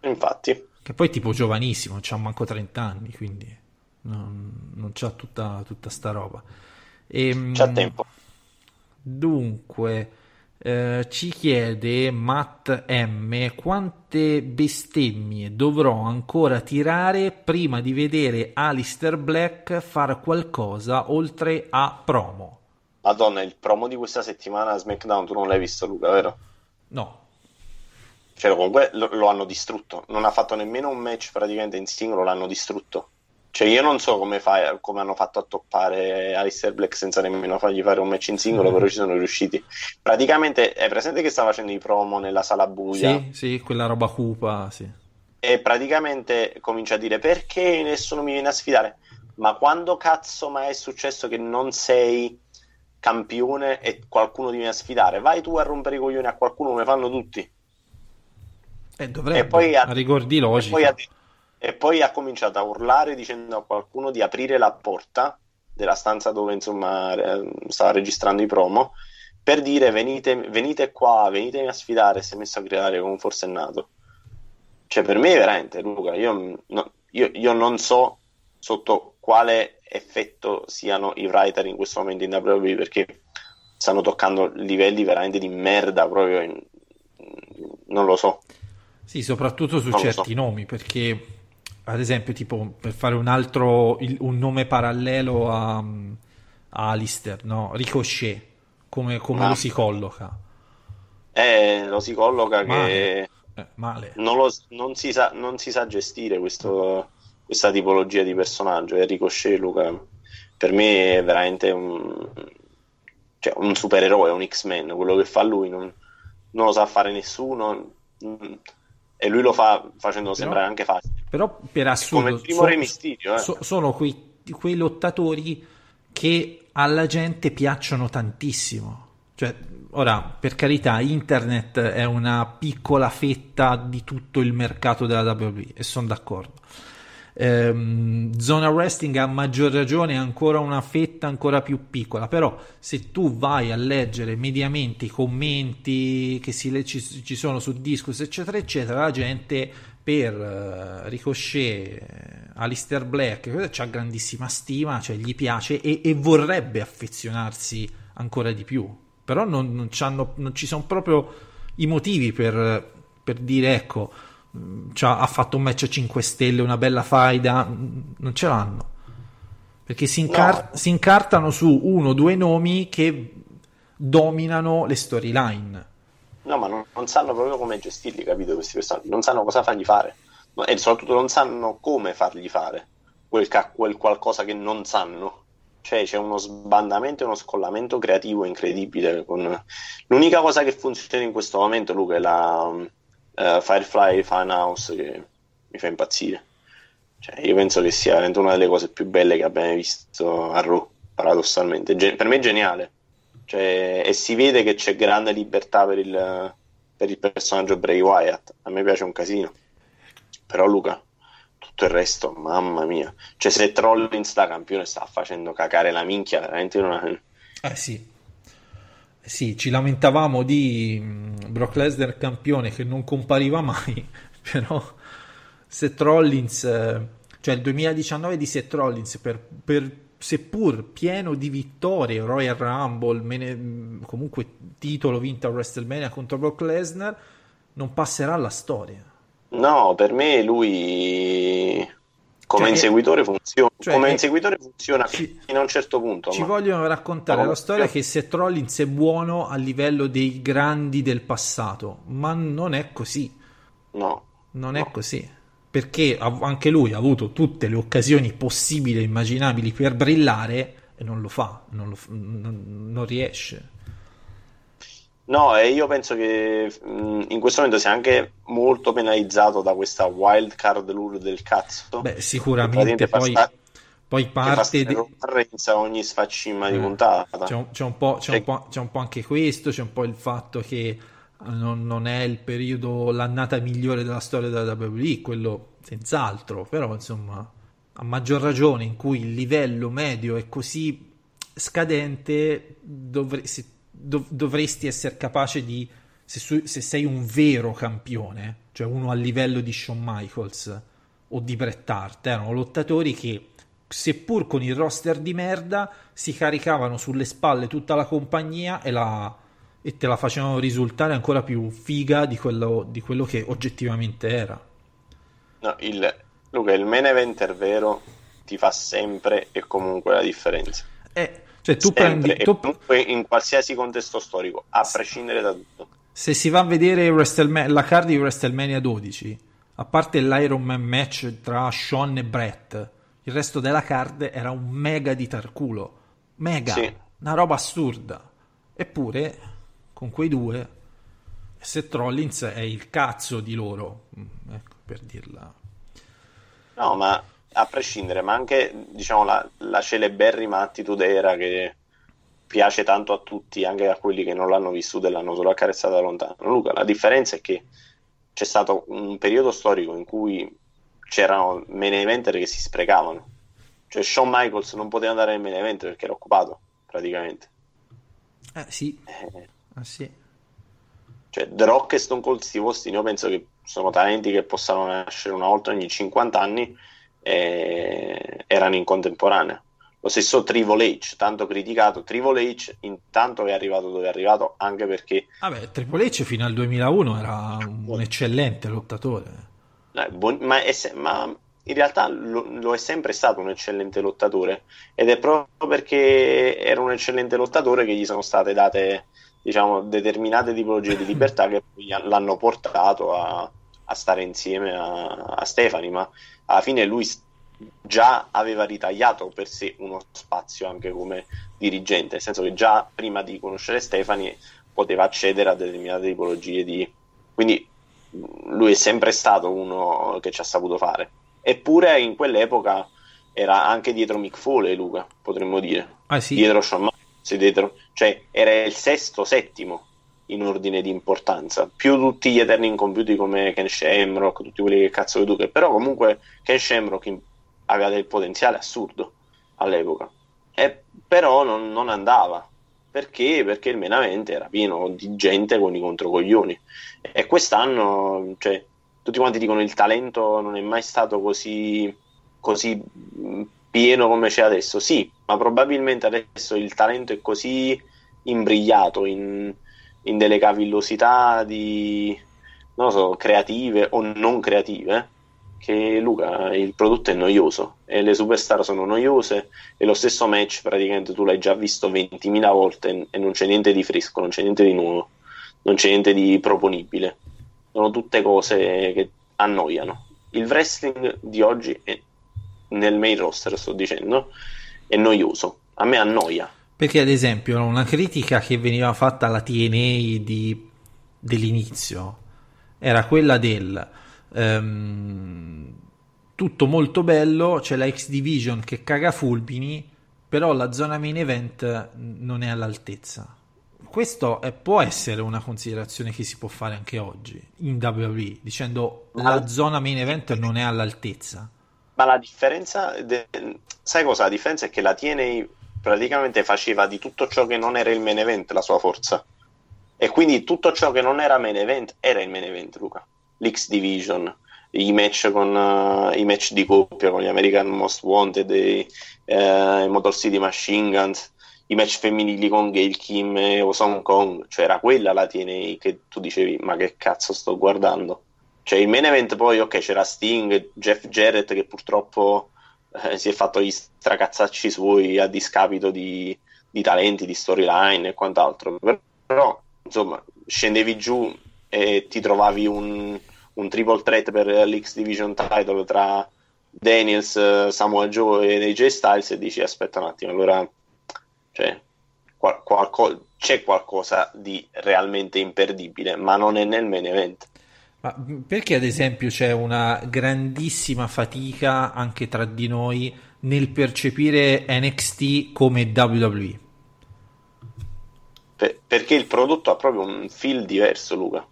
Infatti, Che poi è tipo giovanissimo, non c'ha manco 30 anni, quindi non, non c'ha tutta, tutta sta roba. Ehm, c'è tempo. Dunque, eh, ci chiede Matt M quante bestemmie dovrò ancora tirare prima di vedere Alistair Black fare qualcosa oltre a promo. Madonna, il promo di questa settimana a SmackDown tu non l'hai visto, Luca, vero? No, Cioè, comunque lo, lo hanno distrutto. Non ha fatto nemmeno un match praticamente in singolo, l'hanno distrutto. Cioè, io non so come, fa- come hanno fatto a toppare Alistair Black senza nemmeno fargli fare un match in singolo, però ci sono riusciti. Praticamente è presente che sta facendo i promo nella sala buia sì, sì, quella roba cupa, sì. e praticamente comincia a dire perché nessuno mi viene a sfidare. Ma quando cazzo mai è successo che non sei campione e qualcuno ti viene a sfidare? Vai tu a rompere i coglioni a qualcuno come fanno tutti. Eh, dovrebbe, E poi ha- a rigor di E logica. poi, ha, e poi ha cominciato a urlare dicendo a qualcuno di aprire la porta della stanza dove insomma eh, stava registrando i promo per dire venite, venite qua, venitemi a sfidare. Si è messo a gridare come un forsennato. Cioè, per me, veramente, Luca, io, no- io- io non so sotto quale effetto siano i writer in questo momento in WWE perché stanno toccando livelli veramente di merda proprio in- non lo so. Sì, soprattutto su Non certi so. nomi, perché ad esempio, tipo per fare un altro il- un nome parallelo a, a Alistair, no? Ricochet, come, come Ah. lo si colloca? Eh, lo si colloca che Male. Eh, male. non, lo- non si sa, non si sa gestire questo- questa tipologia di personaggio. E Ricochet, Luca, per me è veramente un, cioè, un supereroe, un X-Men. Quello che fa lui non, non lo sa fare nessuno. mm, E lui lo fa facendo sembrare anche facile. Però per assurdo il primo so- Re Mysterio, eh. so- sono quei, quei lottatori che alla gente piacciono tantissimo. Cioè, ora, per carità, internet è una piccola fetta di tutto il mercato della WWE e sono d'accordo. Ehm, Zona Wrestling a maggior ragione è ancora una fetta ancora più piccola, però se tu vai a leggere mediamente i commenti che si ci, ci sono su Discus eccetera eccetera, la gente per eh, Ricochet, eh, Alistair Black c'ha grandissima stima, cioè gli piace e, e vorrebbe affezionarsi ancora di più, però non, non non ci sono proprio i motivi per, per dire ecco c'ha- ha fatto un match a 5 stelle, una bella faida, mh, non ce l'hanno. Perché si, incar- No. si incartano su uno o due nomi che dominano le storyline. No, ma non, non sanno proprio come gestirli, capito? Questi personaggi non sanno cosa fargli fare e soprattutto non sanno come fargli fare quel, ca- quel qualcosa che non sanno. Cioè, c'è uno sbandamento e uno scollamento creativo incredibile. Con... L'unica cosa che funziona in questo momento, Luca, è la eh, Firefly Funhouse che mi fa impazzire. Cioè, io penso che sia una delle cose più belle che abbiamo visto a Raw, paradossalmente. Gen- per me è geniale. Cioè, e si vede che c'è grande libertà per il, per il personaggio Bray Wyatt. A me piace un casino. Però Luca, tutto il resto, mamma mia. Cioè, se Trollins da campione sta facendo cacare la minchia, veramente una... Eh sì. Eh Sì, ci lamentavamo di mm, Brock Lesnar campione che non compariva mai, però Seth Rollins, eh, cioè il 2019 di Seth Rollins, per, per- seppur pieno di vittorie, Royal Rumble, mene- comunque titolo vinto a WrestleMania contro Brock Lesnar, non passerà alla storia. No, per me lui come Cioè, inseguitore funziona, cioè, come è- inseguitore funziona ci- fino a un certo punto. Ci ma- vogliono raccontare Ma- la storia che Seth Rollins è buono a livello dei grandi del passato, ma non è così. No, Non è No. così. Perché anche lui ha avuto tutte le occasioni possibili e immaginabili per brillare e non lo fa, non, lo non- non riesce. No, e io penso che mh, in questo momento sia anche molto penalizzato da questa wild card rule del cazzo. Beh, sicuramente poi, sta- poi parte di... Ogni sfaccimma di Eh, puntata. C'è un, c'è un po', c'è, Cioè- c'è un po' anche questo, c'è un po' il fatto che non, non è il periodo, l'annata migliore della storia della WWE, quello senz'altro, però insomma, a maggior ragione in cui il livello medio è così scadente, dovre- dov- dovresti essere capace di, se, su- se sei un vero campione, cioè uno a livello di Shawn Michaels o di Bret Hart, erano lottatori che seppur con il roster di merda si caricavano sulle spalle tutta la compagnia e, la- e te la facevano risultare ancora più figa di quello, di quello che oggettivamente era. No, il, Luca, il main eventer vero ti fa sempre e comunque la differenza. Eh, cioè tu Sempre prendi, tu- comunque in qualsiasi contesto storico, a prescindere da tutto. se si va a vedere la card di WrestleMania 12, a parte l'Iron Man match tra Sean e Brett, il resto della card era un mega di tarculo. Mega, Sì. una roba assurda. Eppure, con quei due, Seth Rollins è il cazzo di loro, Mm, ecco, per dirla. No, ma a prescindere, ma anche diciamo la, la celeberrima attitude era che piace tanto a tutti, anche a quelli che non l'hanno vissuta e l'hanno solo accarezzata da lontano. Luca, la differenza è che c'è stato un periodo storico in cui c'erano main eventer che si sprecavano. Cioè Shawn Michaels non poteva andare nel main event perché era occupato, praticamente. Eh sì, Eh, eh sì. Cioè, The Rock e Stone Cold Steve Austin, io penso che sono talenti che possano nascere una volta ogni 50 anni e erano in contemporanea. Lo stesso Triple H, tanto criticato, Triple H intanto è arrivato dove è arrivato anche perché Vabbè, Triple H fino al 2001 era un eccellente lottatore. eh, ma, è ma in realtà lo, lo è sempre stato un eccellente lottatore ed è proprio perché era un eccellente lottatore che gli sono state date diciamo determinate tipologie di libertà che poi l'hanno portato a, a stare insieme a, a Stefani ma alla fine lui già aveva ritagliato per sé uno spazio anche come dirigente nel senso che già prima di conoscere Stefani poteva accedere a determinate tipologie di quindi lui è sempre stato uno che ci ha saputo fare. Eppure in quell'epoca era anche dietro Mick Foley Luca potremmo dire. Ah sì, dietro Shawn Dietro- cioè era il sesto, settimo in ordine di importanza, più tutti gli eterni incompiuti come Ken Shamrock, tutti quelli che cazzo tu, che però comunque Ken Shamrock aveva del potenziale assurdo all'epoca, e però non, non andava. Perché? Perché il menamente era pieno di gente con i controcoglioni. E quest'anno, cioè, tutti quanti dicono il talento non è mai stato così, così pieno come c'è adesso. Sì, ma probabilmente adesso il talento è così imbrigliato in, in delle cavillosità di, so, creative o non creative, che Luca, il prodotto è noioso e le superstar sono noiose e lo stesso match praticamente tu l'hai già visto 20.000 volte e non c'è niente di fresco, non c'è niente di nuovo, non c'è niente di proponibile. Sono tutte cose che annoiano. Il wrestling di oggi è nel main roster, sto dicendo, è noioso. A me annoia. Perché ad esempio una critica che veniva fatta alla TNA di- dell'inizio era quella del ehm, tutto molto bello, c'è la X Division che caga fulmini, però la zona main event non è all'altezza. Questo è- può essere una considerazione che si può fare anche oggi in WWE, dicendo la zona main event non è all'altezza. Ma la differenza, de- sai cosa? La differenza è che la TNA praticamente faceva di tutto ciò che non era il main event la sua forza. E quindi tutto ciò che non era main event era il main event, Luca. L'X Division, i match, con, eh, i match di coppia con gli American Most Wanted, i, i Motor City Machine Guns, i match femminili con Gail Kim e Osong Kong. Cioè era quella la TNA che tu dicevi, ma che cazzo sto guardando? Cioè, il main event poi, ok, c'era Sting, Jeff Jarrett che purtroppo eh, si è fatto gli stracazzacci suoi a discapito di, di talenti, di storyline e quant'altro. Però, insomma, scendevi giù e ti trovavi un, un triple threat per l'X Division title tra Daniels, Samoa Joe e AJ Styles e dici, aspetta un attimo, allora, cioè, qual- qualco- c'è qualcosa di realmente imperdibile, ma non è nel main event. Ma perché ad esempio c'è una grandissima fatica anche tra di noi nel percepire NXT come WWE? Per- perché il prodotto ha proprio un feel diverso, Luca.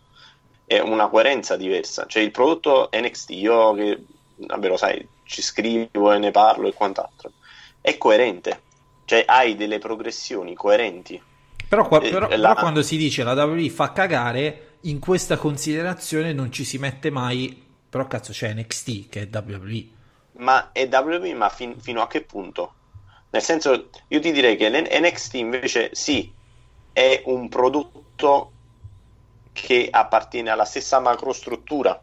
È una coerenza diversa. Cioè, il prodotto NXT, io che, vabbè, lo sai, ci scrivo e ne parlo e quant'altro, è coerente. Cioè, hai delle progressioni coerenti. Però, qua- Eh, però- la- però quando si dice la WWE fa cagare, in questa considerazione non ci si mette mai. Però cazzo c'è NXT che è WWE. Ma è WWE, ma fin- fino a che punto? Nel senso, io ti direi che l'NXT invece sì, è un prodotto che appartiene alla stessa macrostruttura,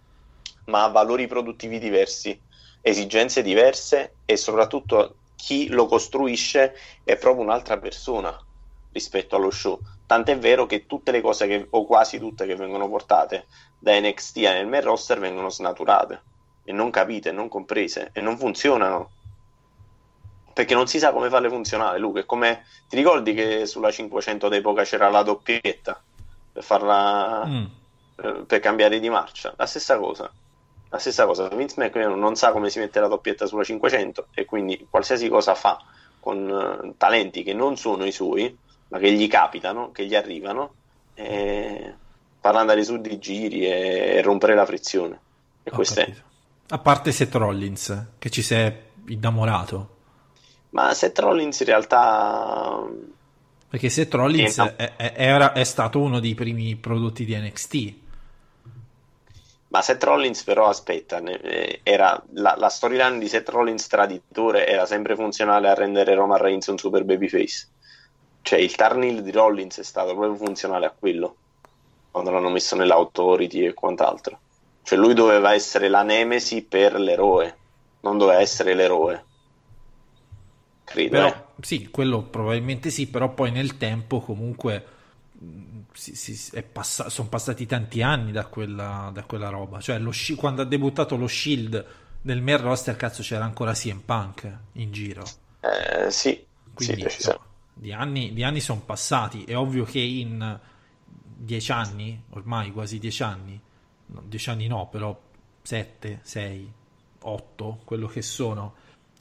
ma ha valori produttivi diversi, esigenze diverse e soprattutto chi lo costruisce è proprio un'altra persona rispetto allo show. Tant'è vero che tutte le cose che, o quasi tutte che vengono portate da NXT nel main roster vengono snaturate e non capite, non comprese e non funzionano perché non si sa come farle funzionare. Luca, è come ti ricordi che sulla 500 d'epoca c'era la doppietta per farla Mm. eh, per cambiare di marcia? La stessa cosa. La stessa cosa, Vince McMahon non sa come si mette la doppietta sulla 500 e quindi qualsiasi cosa fa con eh, talenti che non sono i suoi, ma che gli capitano, che gli arrivano, e farà andare su di giri e, e rompere la frizione. E questo è. A parte Seth Rollins, che ci sei innamorato. Ma Seth Rollins in realtà Perché Seth Rollins è, è- era- è stato uno dei primi prodotti di NXT. Ma Seth Rollins però aspetta, eh, era la, la storyline di Seth Rollins traditore era sempre funzionale a rendere Roman Reigns un super babyface. Cioè il Tarnil di Rollins è stato proprio funzionale a quello, quando l'hanno messo nell'Authority e quant'altro. Cioè lui doveva essere la nemesi per l'eroe, non doveva essere l'eroe. Credo. Però, eh. sì, quello probabilmente sì, però poi nel tempo comunque si- si- è passa- sono passati tanti anni da quella, da quella roba. Cioè, lo Shi- quando ha debuttato lo Shield nel main roster, cazzo, c'era ancora CM Punk in giro. Eh, sì, Quindi, sì, di anni, di anni sono passati. È ovvio che in dieci anni, ormai quasi dieci anni, dieci anni no, però sette, sei, otto, quello che sono,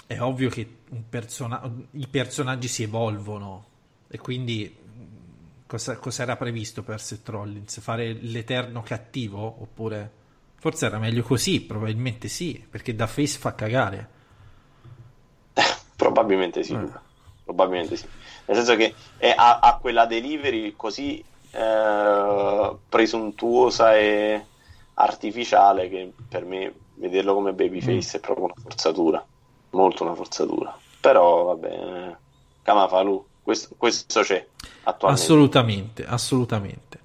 è ovvio che un persona- i personaggi si evolvono e quindi mh, cosa, cosa era previsto per Seth Rollins? Fare l'eterno cattivo? Oppure forse era meglio così? Probabilmente sì, perché da face fa cagare. Probabilmente sì, Eh. Probabilmente sì. Nel senso che è- ha, ha quella delivery così eh, presuntuosa e artificiale che per me vederlo come babyface è proprio una forzatura. Molto una forzatura. Però vabbè, Kamafalu, questo, questo c'è attualmente. Assolutamente, assolutamente.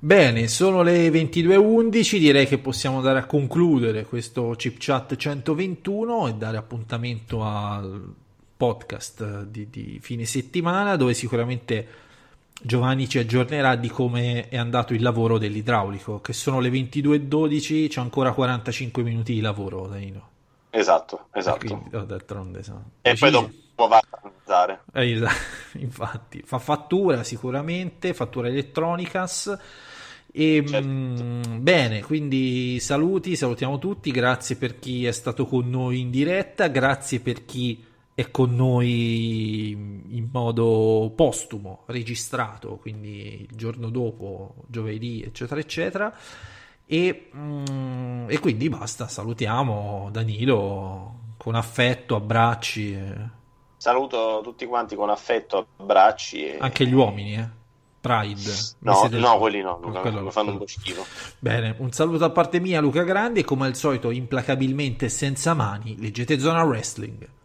Bene, sono le 22.11, direi che possiamo andare a concludere questo Chip Chat 121 e dare appuntamento al podcast di, di fine settimana dove sicuramente Giovanni ci aggiornerà di come è andato il lavoro dell'idraulico, che sono le 22.12, c'è ancora 45 minuti di lavoro, Danilo. Esatto, esatto. Quindi, oh, d'altronde, sono E poi dopo va a mangiare. Eh, esatto, infatti fa fattura sicuramente fattura elettronicas E, Certo. mm, bene, quindi saluti, salutiamo tutti, grazie per chi è stato con noi in diretta, grazie per chi è con noi in modo postumo, registrato, quindi il giorno dopo, giovedì, eccetera, eccetera. E, mm, e quindi basta, salutiamo Danilo con affetto, abbracci, Saluto tutti quanti con affetto, abbracci. E... anche gli uomini, eh. Pride. No, no, quelli no, Luca, Quello- mi fanno un po' schifo. Bene, un saluto a parte mia, Luca Grandi, e come al solito, implacabilmente senza mani, leggete Zona Wrestling.